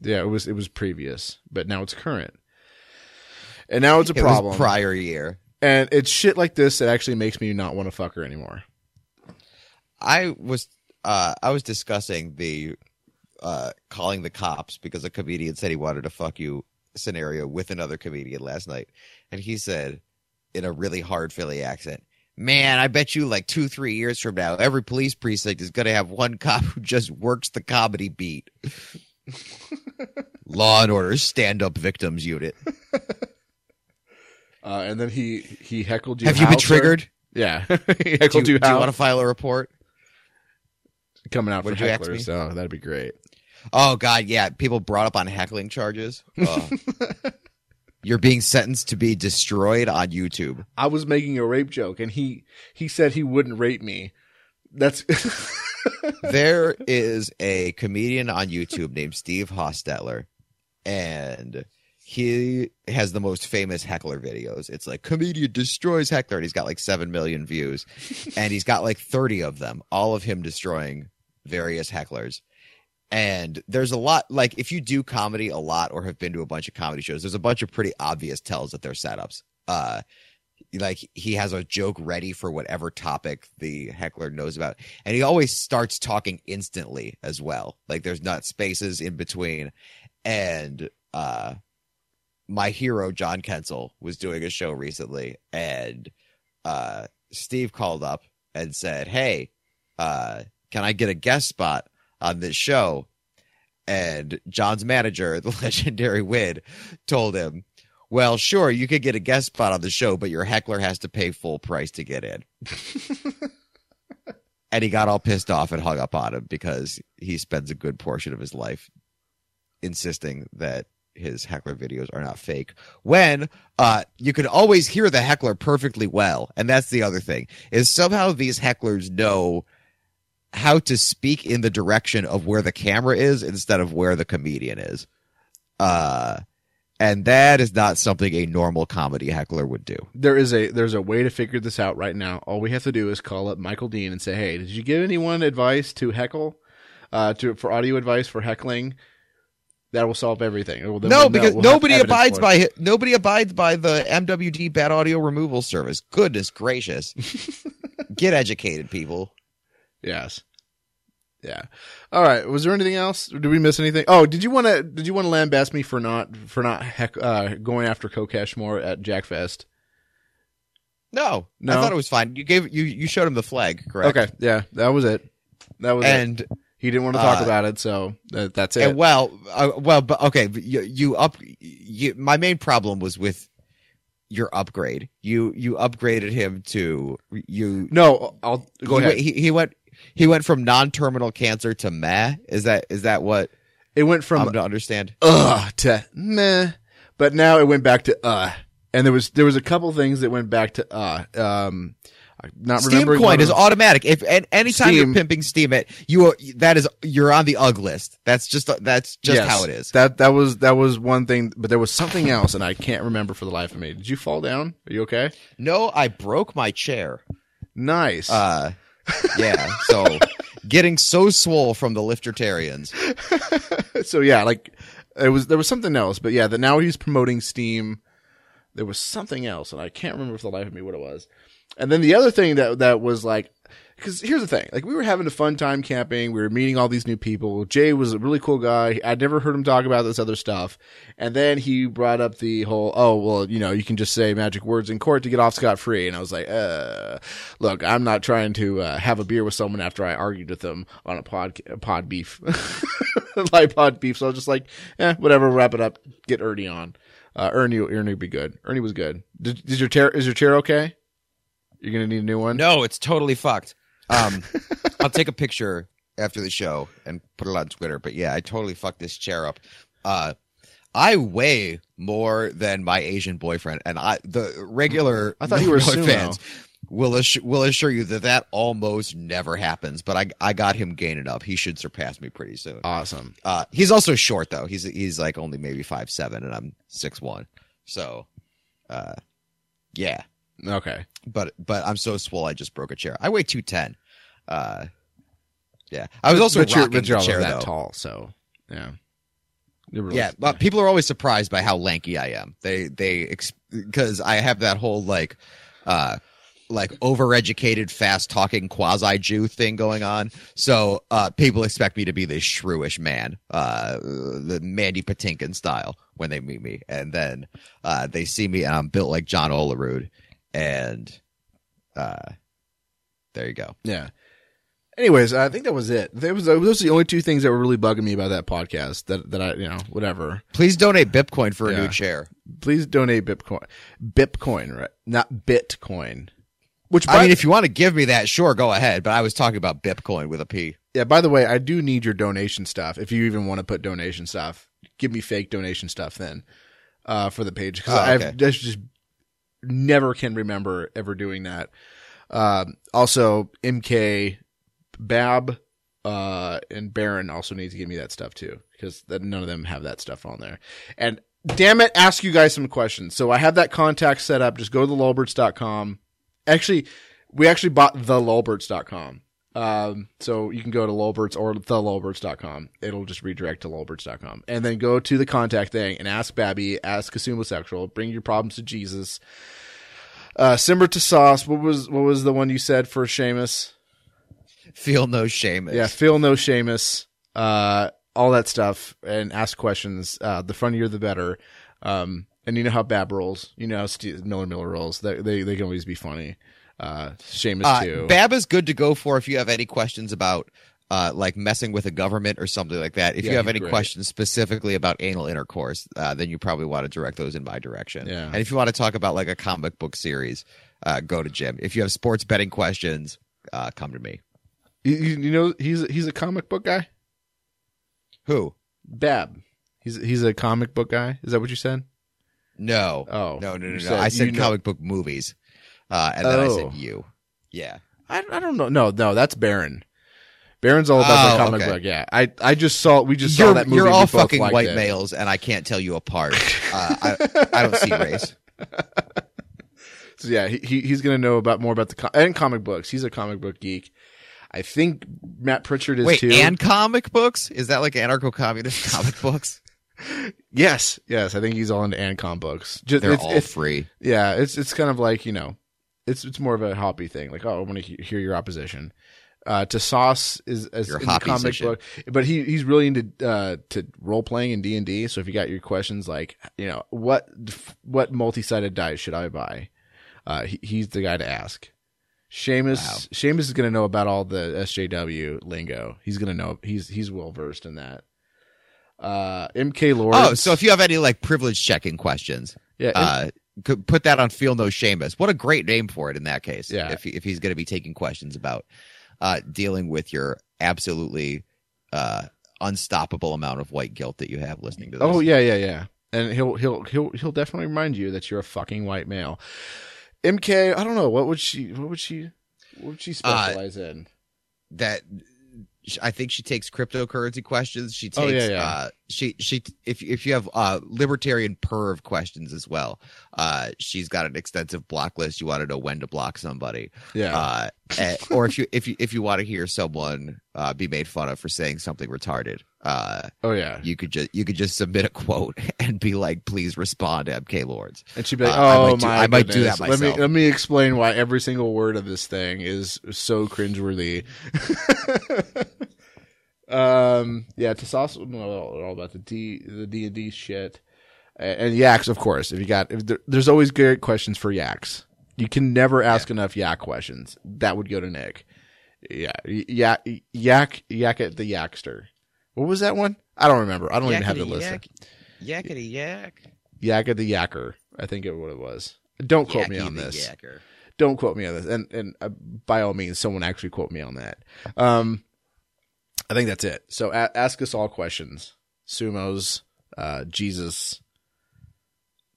yeah, it was it was previous, but now it's current. And now it's a it problem. was prior year. And it's shit like this that actually makes me not want to fuck her anymore. I was uh, I was discussing the uh, calling the cops because a comedian said he wanted to fuck you scenario with another comedian last night, and he said in a really hard Philly accent, "Man, I bet you like two three years from now, every police precinct is going to have one cop who just works the comedy beat." *laughs* Law and Order Stand Up Victims Unit. *laughs* Uh, and then he he heckled you. Have you been triggered? Yeah, *laughs* he Do you, heckled do you. you want to file a report? coming out What for you ask hecklers. me? So that'd be great. Oh God, yeah. People brought up on heckling charges. *laughs* Oh. You're being sentenced to be destroyed on YouTube. I was making a rape joke, and he he said he wouldn't rape me. That's *laughs* There is a comedian on YouTube named Steve Hofstetter, and he has the most famous heckler videos. It's like comedian destroys heckler, and he's got like seven million views, *laughs* and he's got like thirty of them, all of him destroying various hecklers. And there's a lot like if you do comedy a lot or have been to a bunch of comedy shows, there's a bunch of pretty obvious tells that they're setups. Uh like he has a joke ready for whatever topic the heckler knows about. And he always starts talking instantly as well. Like there's not spaces in between. And uh my hero John Kensel was doing a show recently and uh Steve called up and said, "Hey, uh can I get a guest spot on this show?" And John's manager, *laughs* the legendary Wid, told him, "Well, sure, you could get a guest spot on the show, but your heckler has to pay full price to get in." *laughs* and he got all pissed off and hung up on him because he spends a good portion of his life insisting that his heckler videos are not fake when uh you can always hear the heckler perfectly well and that's the other thing is somehow these hecklers know how to speak in the direction of where the camera is instead of where the comedian is uh and that is not something a normal comedy heckler would do there is a there's a way to figure this out right now. All we have to do is call up Michael Dean and say, "Hey, did you give anyone advice to heckle, uh, to for audio advice for heckling?" That will solve everything. Well, no because We'll nobody abides by it. nobody abides by the mwd bad audio removal service goodness gracious *laughs* get educated people Yes. Yeah. All right. Was there anything else? Did we miss anything? Oh, did you want to? Did you want to lambaste me for not for not heck, uh, going after Kokesh more at Jackfest? No, No? I thought it was fine. You gave you you showed him the flag, correct? Okay. Yeah, that was it. That was it. He didn't want to talk Uh, about it, so that, that's it. And well, uh, well, but okay, but you, you up. You, my main problem was with your upgrade. You you upgraded him to you. no, I'll go he, ahead. He, he went he went from non-terminal cancer to meh. Is that is that what it went from I'm to understand? ugh to meh, but now it went back to uh. And there was there was a couple things that went back to uh. Um, I'm not Steem coin is automatic. If and anytime Steem- you're pimping Steem, it you are, that is you're on the UG list. That's just that's just Yes. how it is. That that was that was one thing, but there was something else, and I can't remember for the life of me. Did you fall down? Are you okay? No, I broke my chair. Nice. Uh, yeah. So getting so swole from the liftertarians. *laughs* so yeah, like it was there was something else, but yeah, that now he's promoting Steem. There was something else, and I can't remember for the life of me what it was. And then the other thing that that was like, because here's the thing, like we were having a fun time camping, we were meeting all these new people. Jay was a really cool guy. I'd never heard him talk about this other stuff, and then he brought up the whole, oh well, you know, you can just say magic words in court to get off scot free, and I was like, uh, look, I'm not trying to uh, have a beer with someone after I argued with them on a pod pod beef. *laughs* live pod beef. So I was just like, eh, whatever, wrap it up, get Ernie on. Uh, Ernie, Ernie would be good. Ernie was good. Did, did your chair, is your chair okay? You're going to need a new one? No, it's totally fucked. Um, *laughs* I'll take a picture after the show and put it on Twitter. But yeah, I totally fucked this chair up. Uh, I weigh more than my Asian boyfriend, and I the regular I thought you were *laughs* sumo. fans will assure, will assure you that that almost never happens. But I I got him gaining up. He should surpass me pretty soon. Awesome. Uh, he's also short though. He's he's like only maybe five seven, and I'm six one. So, uh, yeah. Okay. But but I'm so swole. I just broke a chair. I weigh two ten. Uh, yeah. I was also but you're, but you're chair that though. tall, so yeah. Really- Yeah, but people are always surprised by how lanky I am. They they because I have that whole like uh like overeducated, fast talking quasi Jew thing going on. So uh people expect me to be this shrewish man, uh the Mandy Patinkin style when they meet me. And then uh they see me and I'm built like John Olerud and uh there you go. Yeah. Anyways, I think that was it. There was those are the only two things that were really bugging me about that podcast. That that I you know whatever. Please donate BipCoin for a Yeah. new chair. Please donate BipCoin. Bitcoin, right? Not BipCoin. Which by, I mean, if you want to give me that, sure, go ahead. But I was talking about BipCoin with a P. yeah. By the way, I do need your donation stuff. If you even want to put donation stuff, give me fake donation stuff then uh, for the page because Oh, I've just, just never can remember ever doing that. Um, also, MK, Bab, uh, and Baron also need to give me that stuff too because none of them have that stuff on there. And damn it, ask you guys some questions. So I have that contact set up. Just go to thelulberts.com. Actually, we actually bought thelulberts.com. Um, so you can go to Lulberts or thelulberts.com. It'll just redirect to lulberts.com. And then go to the contact thing and ask Babby, ask a Sexual, bring your problems to Jesus. Uh, simmer to sauce. What was, what was the one you said for Seamus? Feel no shame. Yeah, feel no Seamus. Uh, all that stuff and ask questions. Uh, the funnier the better. Um, and you know how Bab rolls. You know how Steve, Miller Miller rolls. They, they, they can always be funny. Uh, Seamus Uh, too. Bab is good to go for if you have any questions about uh, like messing with a government or something like that. If Yeah, you have any great. questions specifically about anal intercourse, uh, then you probably want to direct those in my direction. Yeah. And if you want to talk about like a comic book series, uh, go to Jim. If you have sports betting questions, uh, come to me. you, you know, he's, he's a comic book guy. Who? Bab. He's, he's a comic book guy. Is that what you said? No. Oh, no, no, no, no. said- I said you know- comic book movies, uh, and then I Oh. said you. Yeah. I, I don't know. No, no, that's Baron. Baron's all about the Oh, comic okay. book. Yeah. I, I just saw, we just saw You're, that movie. you're all fucking white it. males, and I can't tell you apart. *laughs* Uh, I, I don't see race. *laughs* So yeah, he, he he's gonna know about more about the com- and comic books. He's a comic book geek. I think Matt Pritchard is Wait, too. and comic books? Is that like anarcho-communist *laughs* comic books? yes, yes, I think he's all into and Ancom books. Just, They're it's, all it's- free. yeah, it's it's kind of like you know, it's it's more of a hobby thing. Like, oh, I want to he- hear your opposition. Uh, to Sauce is as Your in the comic book, but he he's really into uh to role playing in D and D. So if you got your questions like you know what what multi sided dice should I buy, uh, he, he's the guy to ask. Seamus Wow. Seamus is going to know about all the SJW lingo. He's going to know. He's he's well versed in that. Uh, MK Lord. Oh, so if you have any like privilege checking questions, yeah, uh, could put that on Feel No Shameless. What a great name for it in that case. Yeah. If he, if he's going to be taking questions about uh, dealing with your absolutely uh, unstoppable amount of white guilt that you have listening to this. oh yeah, yeah, yeah. And he'll he'll he'll he'll definitely remind you that you're a fucking white male. MK, I don't know what would she what would she what would she specialize in? that I think she takes cryptocurrency questions. She takes Oh, yeah, yeah. She she if if you have uh libertarian perv questions as well. Uh she's got an extensive block list. You want to know when to block somebody. Yeah, Uh eh, or if you if you if you want to hear someone uh be made fun of for saying something retarded. Uh oh yeah. you could just you could just submit a quote *laughs* and be like please respond to MK Lords. And she'd be like, Uh, I "Oh might do- my I might do that Let me let me explain why every single word of this thing is so cringeworthy." *laughs* um, yeah, testosterone. No, all about the D, the D and D shit, and, and yaks, of course. If you got, if there, there's always great questions for yaks. You can never ask enough yak questions. That would go to Nick. Yeah, yak, yak, yak at the yakster. What was that one? I don't remember. I don't even have the list. yakety yak. Yak at the yacker. I think it what it was. Don't quote me on this. Yacker. Don't quote me on this. And and uh, by all means, someone actually quote me on that. Um, I think that's it. So a- ask us all questions. Sumos, uh, Jesus,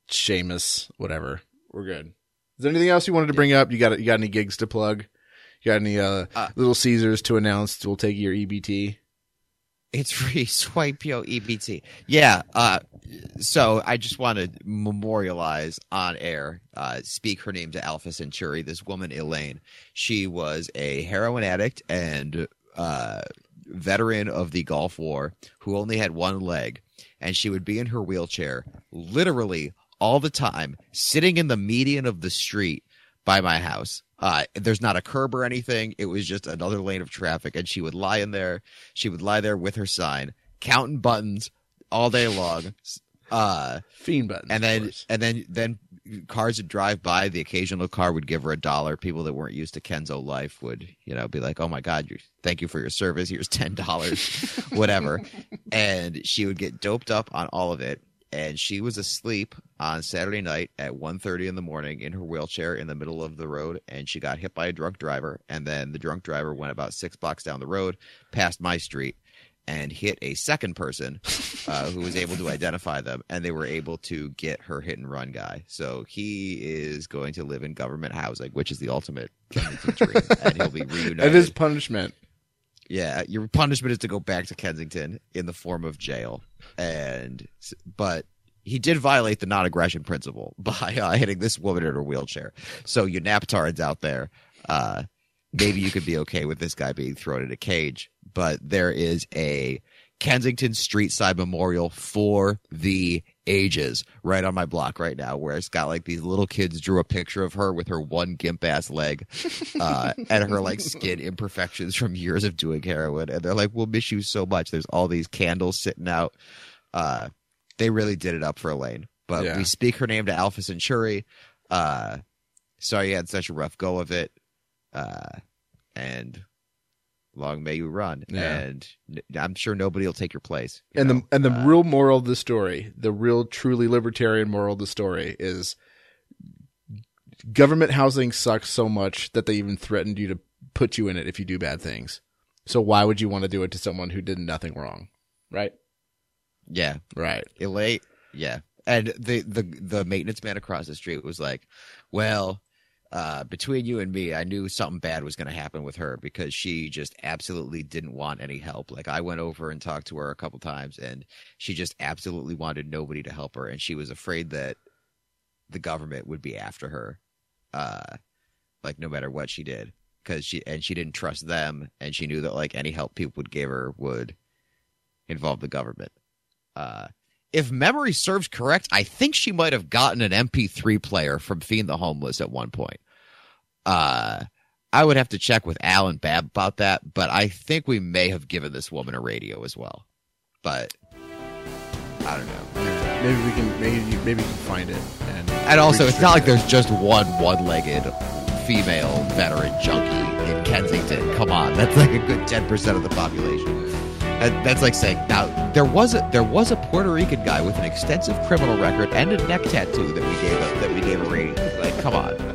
Seamus, whatever. We're good. Is there anything else you wanted to bring up? You got you got any gigs to plug? You got any uh, Uh, little Caesars to announce? We'll take your EBT. It's *laughs* free. Swipe your EBT. Yeah. Uh, so I just want to memorialize on air, uh, speak her name to Alpha Centauri. This woman, Elaine, she was a heroin addict and uh, veteran of the Gulf War who only had one leg, and she would be in her wheelchair literally all the time, sitting in the median of the street by my house. Uh, there's not a curb or anything. It was just another lane of traffic, and she would lie in there. She would lie there with her sign, counting buttons all day long. Uh, Fiend button. and then and then then cars would drive by. The occasional car would give her a dollar. People that weren't used to Kenzo life would, you know, be like, "Oh my God, you thank you for your service. Here's ten dollars, *laughs* whatever." and she would get doped up on all of it. And she was asleep on Saturday night at 1.30 in the morning in her wheelchair in the middle of the road, and she got hit by a drunk driver. And then the drunk driver went about six blocks down the road, past my street, and hit a second person uh, who was able to identify them, and they were able to get her hit and run guy. So he is going to live in government housing, which is the ultimate dream, and he'll be *laughs* reunited. It is punishment. Yeah, your punishment is to go back to Kensington in the form of jail, and but he did violate the non-aggression principle *laughs* by uh, hitting this woman in her wheelchair. So you naptards out there, uh, maybe you could be okay with this guy being thrown in a cage, but there is a Kensington Street Side Memorial for the ages right on my block right now, where it's got like these little kids drew a picture of her with her one gimp ass leg, uh, and her like skin *laughs* imperfections from years of doing heroin, and they're like, "We'll miss you so much." There's all these candles sitting out. Uh, they really did it up for Elaine, but Yeah. we speak her name to Alpha Centauri. Uh, sorry you had such a rough go of it, uh, and long may you run. Yeah. And n- I'm sure nobody will take your place. you and know? the and the Uh, real moral of the story, the real truly libertarian moral of the story is government housing sucks so much that they even threatened you to put you in it if you do bad things. So why would you want to do it to someone who did nothing wrong? Right? yeah, Right. Elaine, yeah. And the the the maintenance man across the street was like, "Well, uh, between you and me, I knew something bad was going to happen with her because she just absolutely didn't want any help. Like I went over and talked to her a couple times, and she just absolutely wanted nobody to help her, and she was afraid that the government would be after her, uh, like no matter what she did, because she and she didn't trust them, and she knew that like any help people would give her would involve the government." Uh, if memory serves correct, I think she might have gotten an MP3 player from Fiend the Homeless at one point. Uh, I would have to check with Alan Babb about that, but I think we may have given this woman a radio as well. But I don't know. Maybe we can maybe maybe we can find it and And also, it's not like there's just one one-legged female veteran junkie in Kensington. Come on, that's like a good ten percent of the population. That, that's like saying now there was a there was a Puerto Rican guy with an extensive criminal record and a neck tattoo that we gave a, that we gave a rating. Like, come on.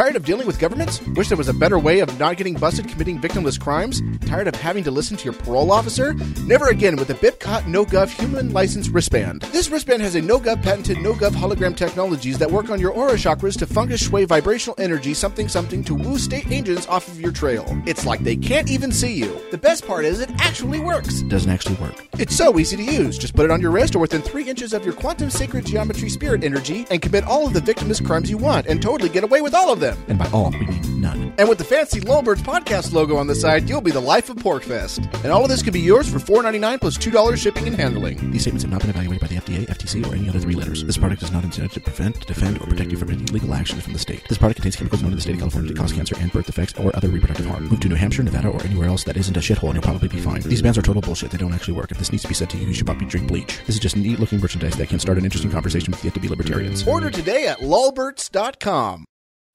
Tired of dealing with governments? Wish there was a better way of not getting busted committing victimless crimes? Tired of having to listen to your parole officer? Never again with the BIPCOT NoGov human license wristband. This wristband has a NoGov patented NoGov hologram technologies that work on your aura chakras to feng shui vibrational energy something something to woo state agents off of your trail. It's like they can't even see you. The best part is it actually works. It Doesn't actually work. It's so easy to use. Just put it on your wrist or within three inches of your quantum sacred geometry spirit energy and commit all of the victimless crimes you want and totally get away with all of them. And by all, we mean none. And with the fancy Lulberts podcast logo on the side, you'll be the life of PorcFest. And all of this can be yours for $4.99 plus $2 shipping and handling. These statements have not been evaluated by the FDA, FTC, or any other three letters. This product is not intended to prevent, defend, or protect you from any legal actions from the state. This product contains chemicals known in the state of California to cause cancer and birth defects or other reproductive harm. Move to New Hampshire, Nevada, or anywhere else that isn't a shithole and you'll probably be fine. These bans are total bullshit. They don't actually work. If this needs to be said to you, you should probably drink bleach. This is just neat looking merchandise that can start an interesting conversation with yet to be libertarians. Order today at lulberts.com.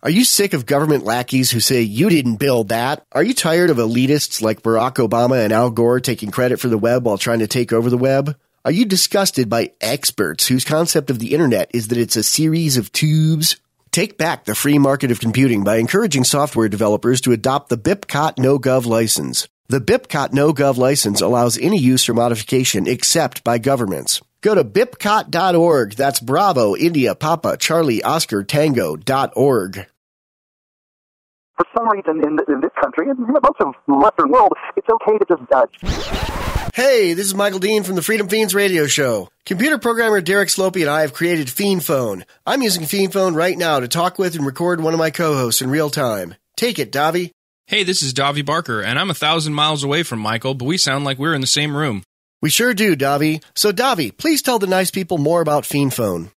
Are you sick of government lackeys who say you didn't build that? Are you tired of elitists like Barack Obama and Al Gore taking credit for the web while trying to take over the web? Are you disgusted by experts whose concept of the internet is that it's a series of tubes? Take back the free market of computing by encouraging software developers to adopt the BIPCOT NoGov license. The BIPCOT NoGov license allows any use or modification except by governments. Go to bipcot.org. That's Bravo, India, Papa, Charlie, Oscar, Tango dot org. for some reason in, in this country and most of the Western world, it's okay to just judge. Hey, this is Michael Dean from the Freedom Feens radio show. Computer programmer Derek Slopey and I have created FeenPhone. I'm using FeenPhone right now to talk with and record one of my co-hosts in real time. Take it, Davi. Hey, this is Davi Barker, and I'm a thousand miles away from Michael, but we sound like we're in the same room. We sure do, Davi. So, Davi, please tell the nice people more about Fiend Phone.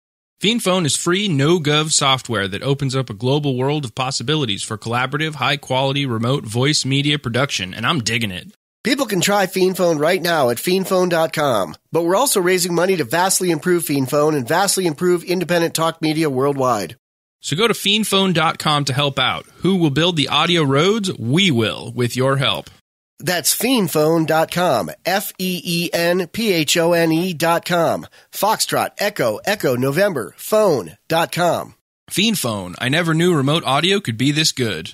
FeenPhone is free, no-gov software that opens up a global world of possibilities for collaborative, high-quality remote voice media production, and I'm digging it. People can try FeenPhone right now at feenphone.com. But we're also raising money to vastly improve FeenPhone and vastly improve independent talk media worldwide. So go to feenphone.com to help out. Who will build the audio roads? We will, with your help. That's feenphone.com. F E E N P H O N E.com. Foxtrot, Echo, Echo, November, phone.com. FeenPhone. I never knew remote audio could be this good.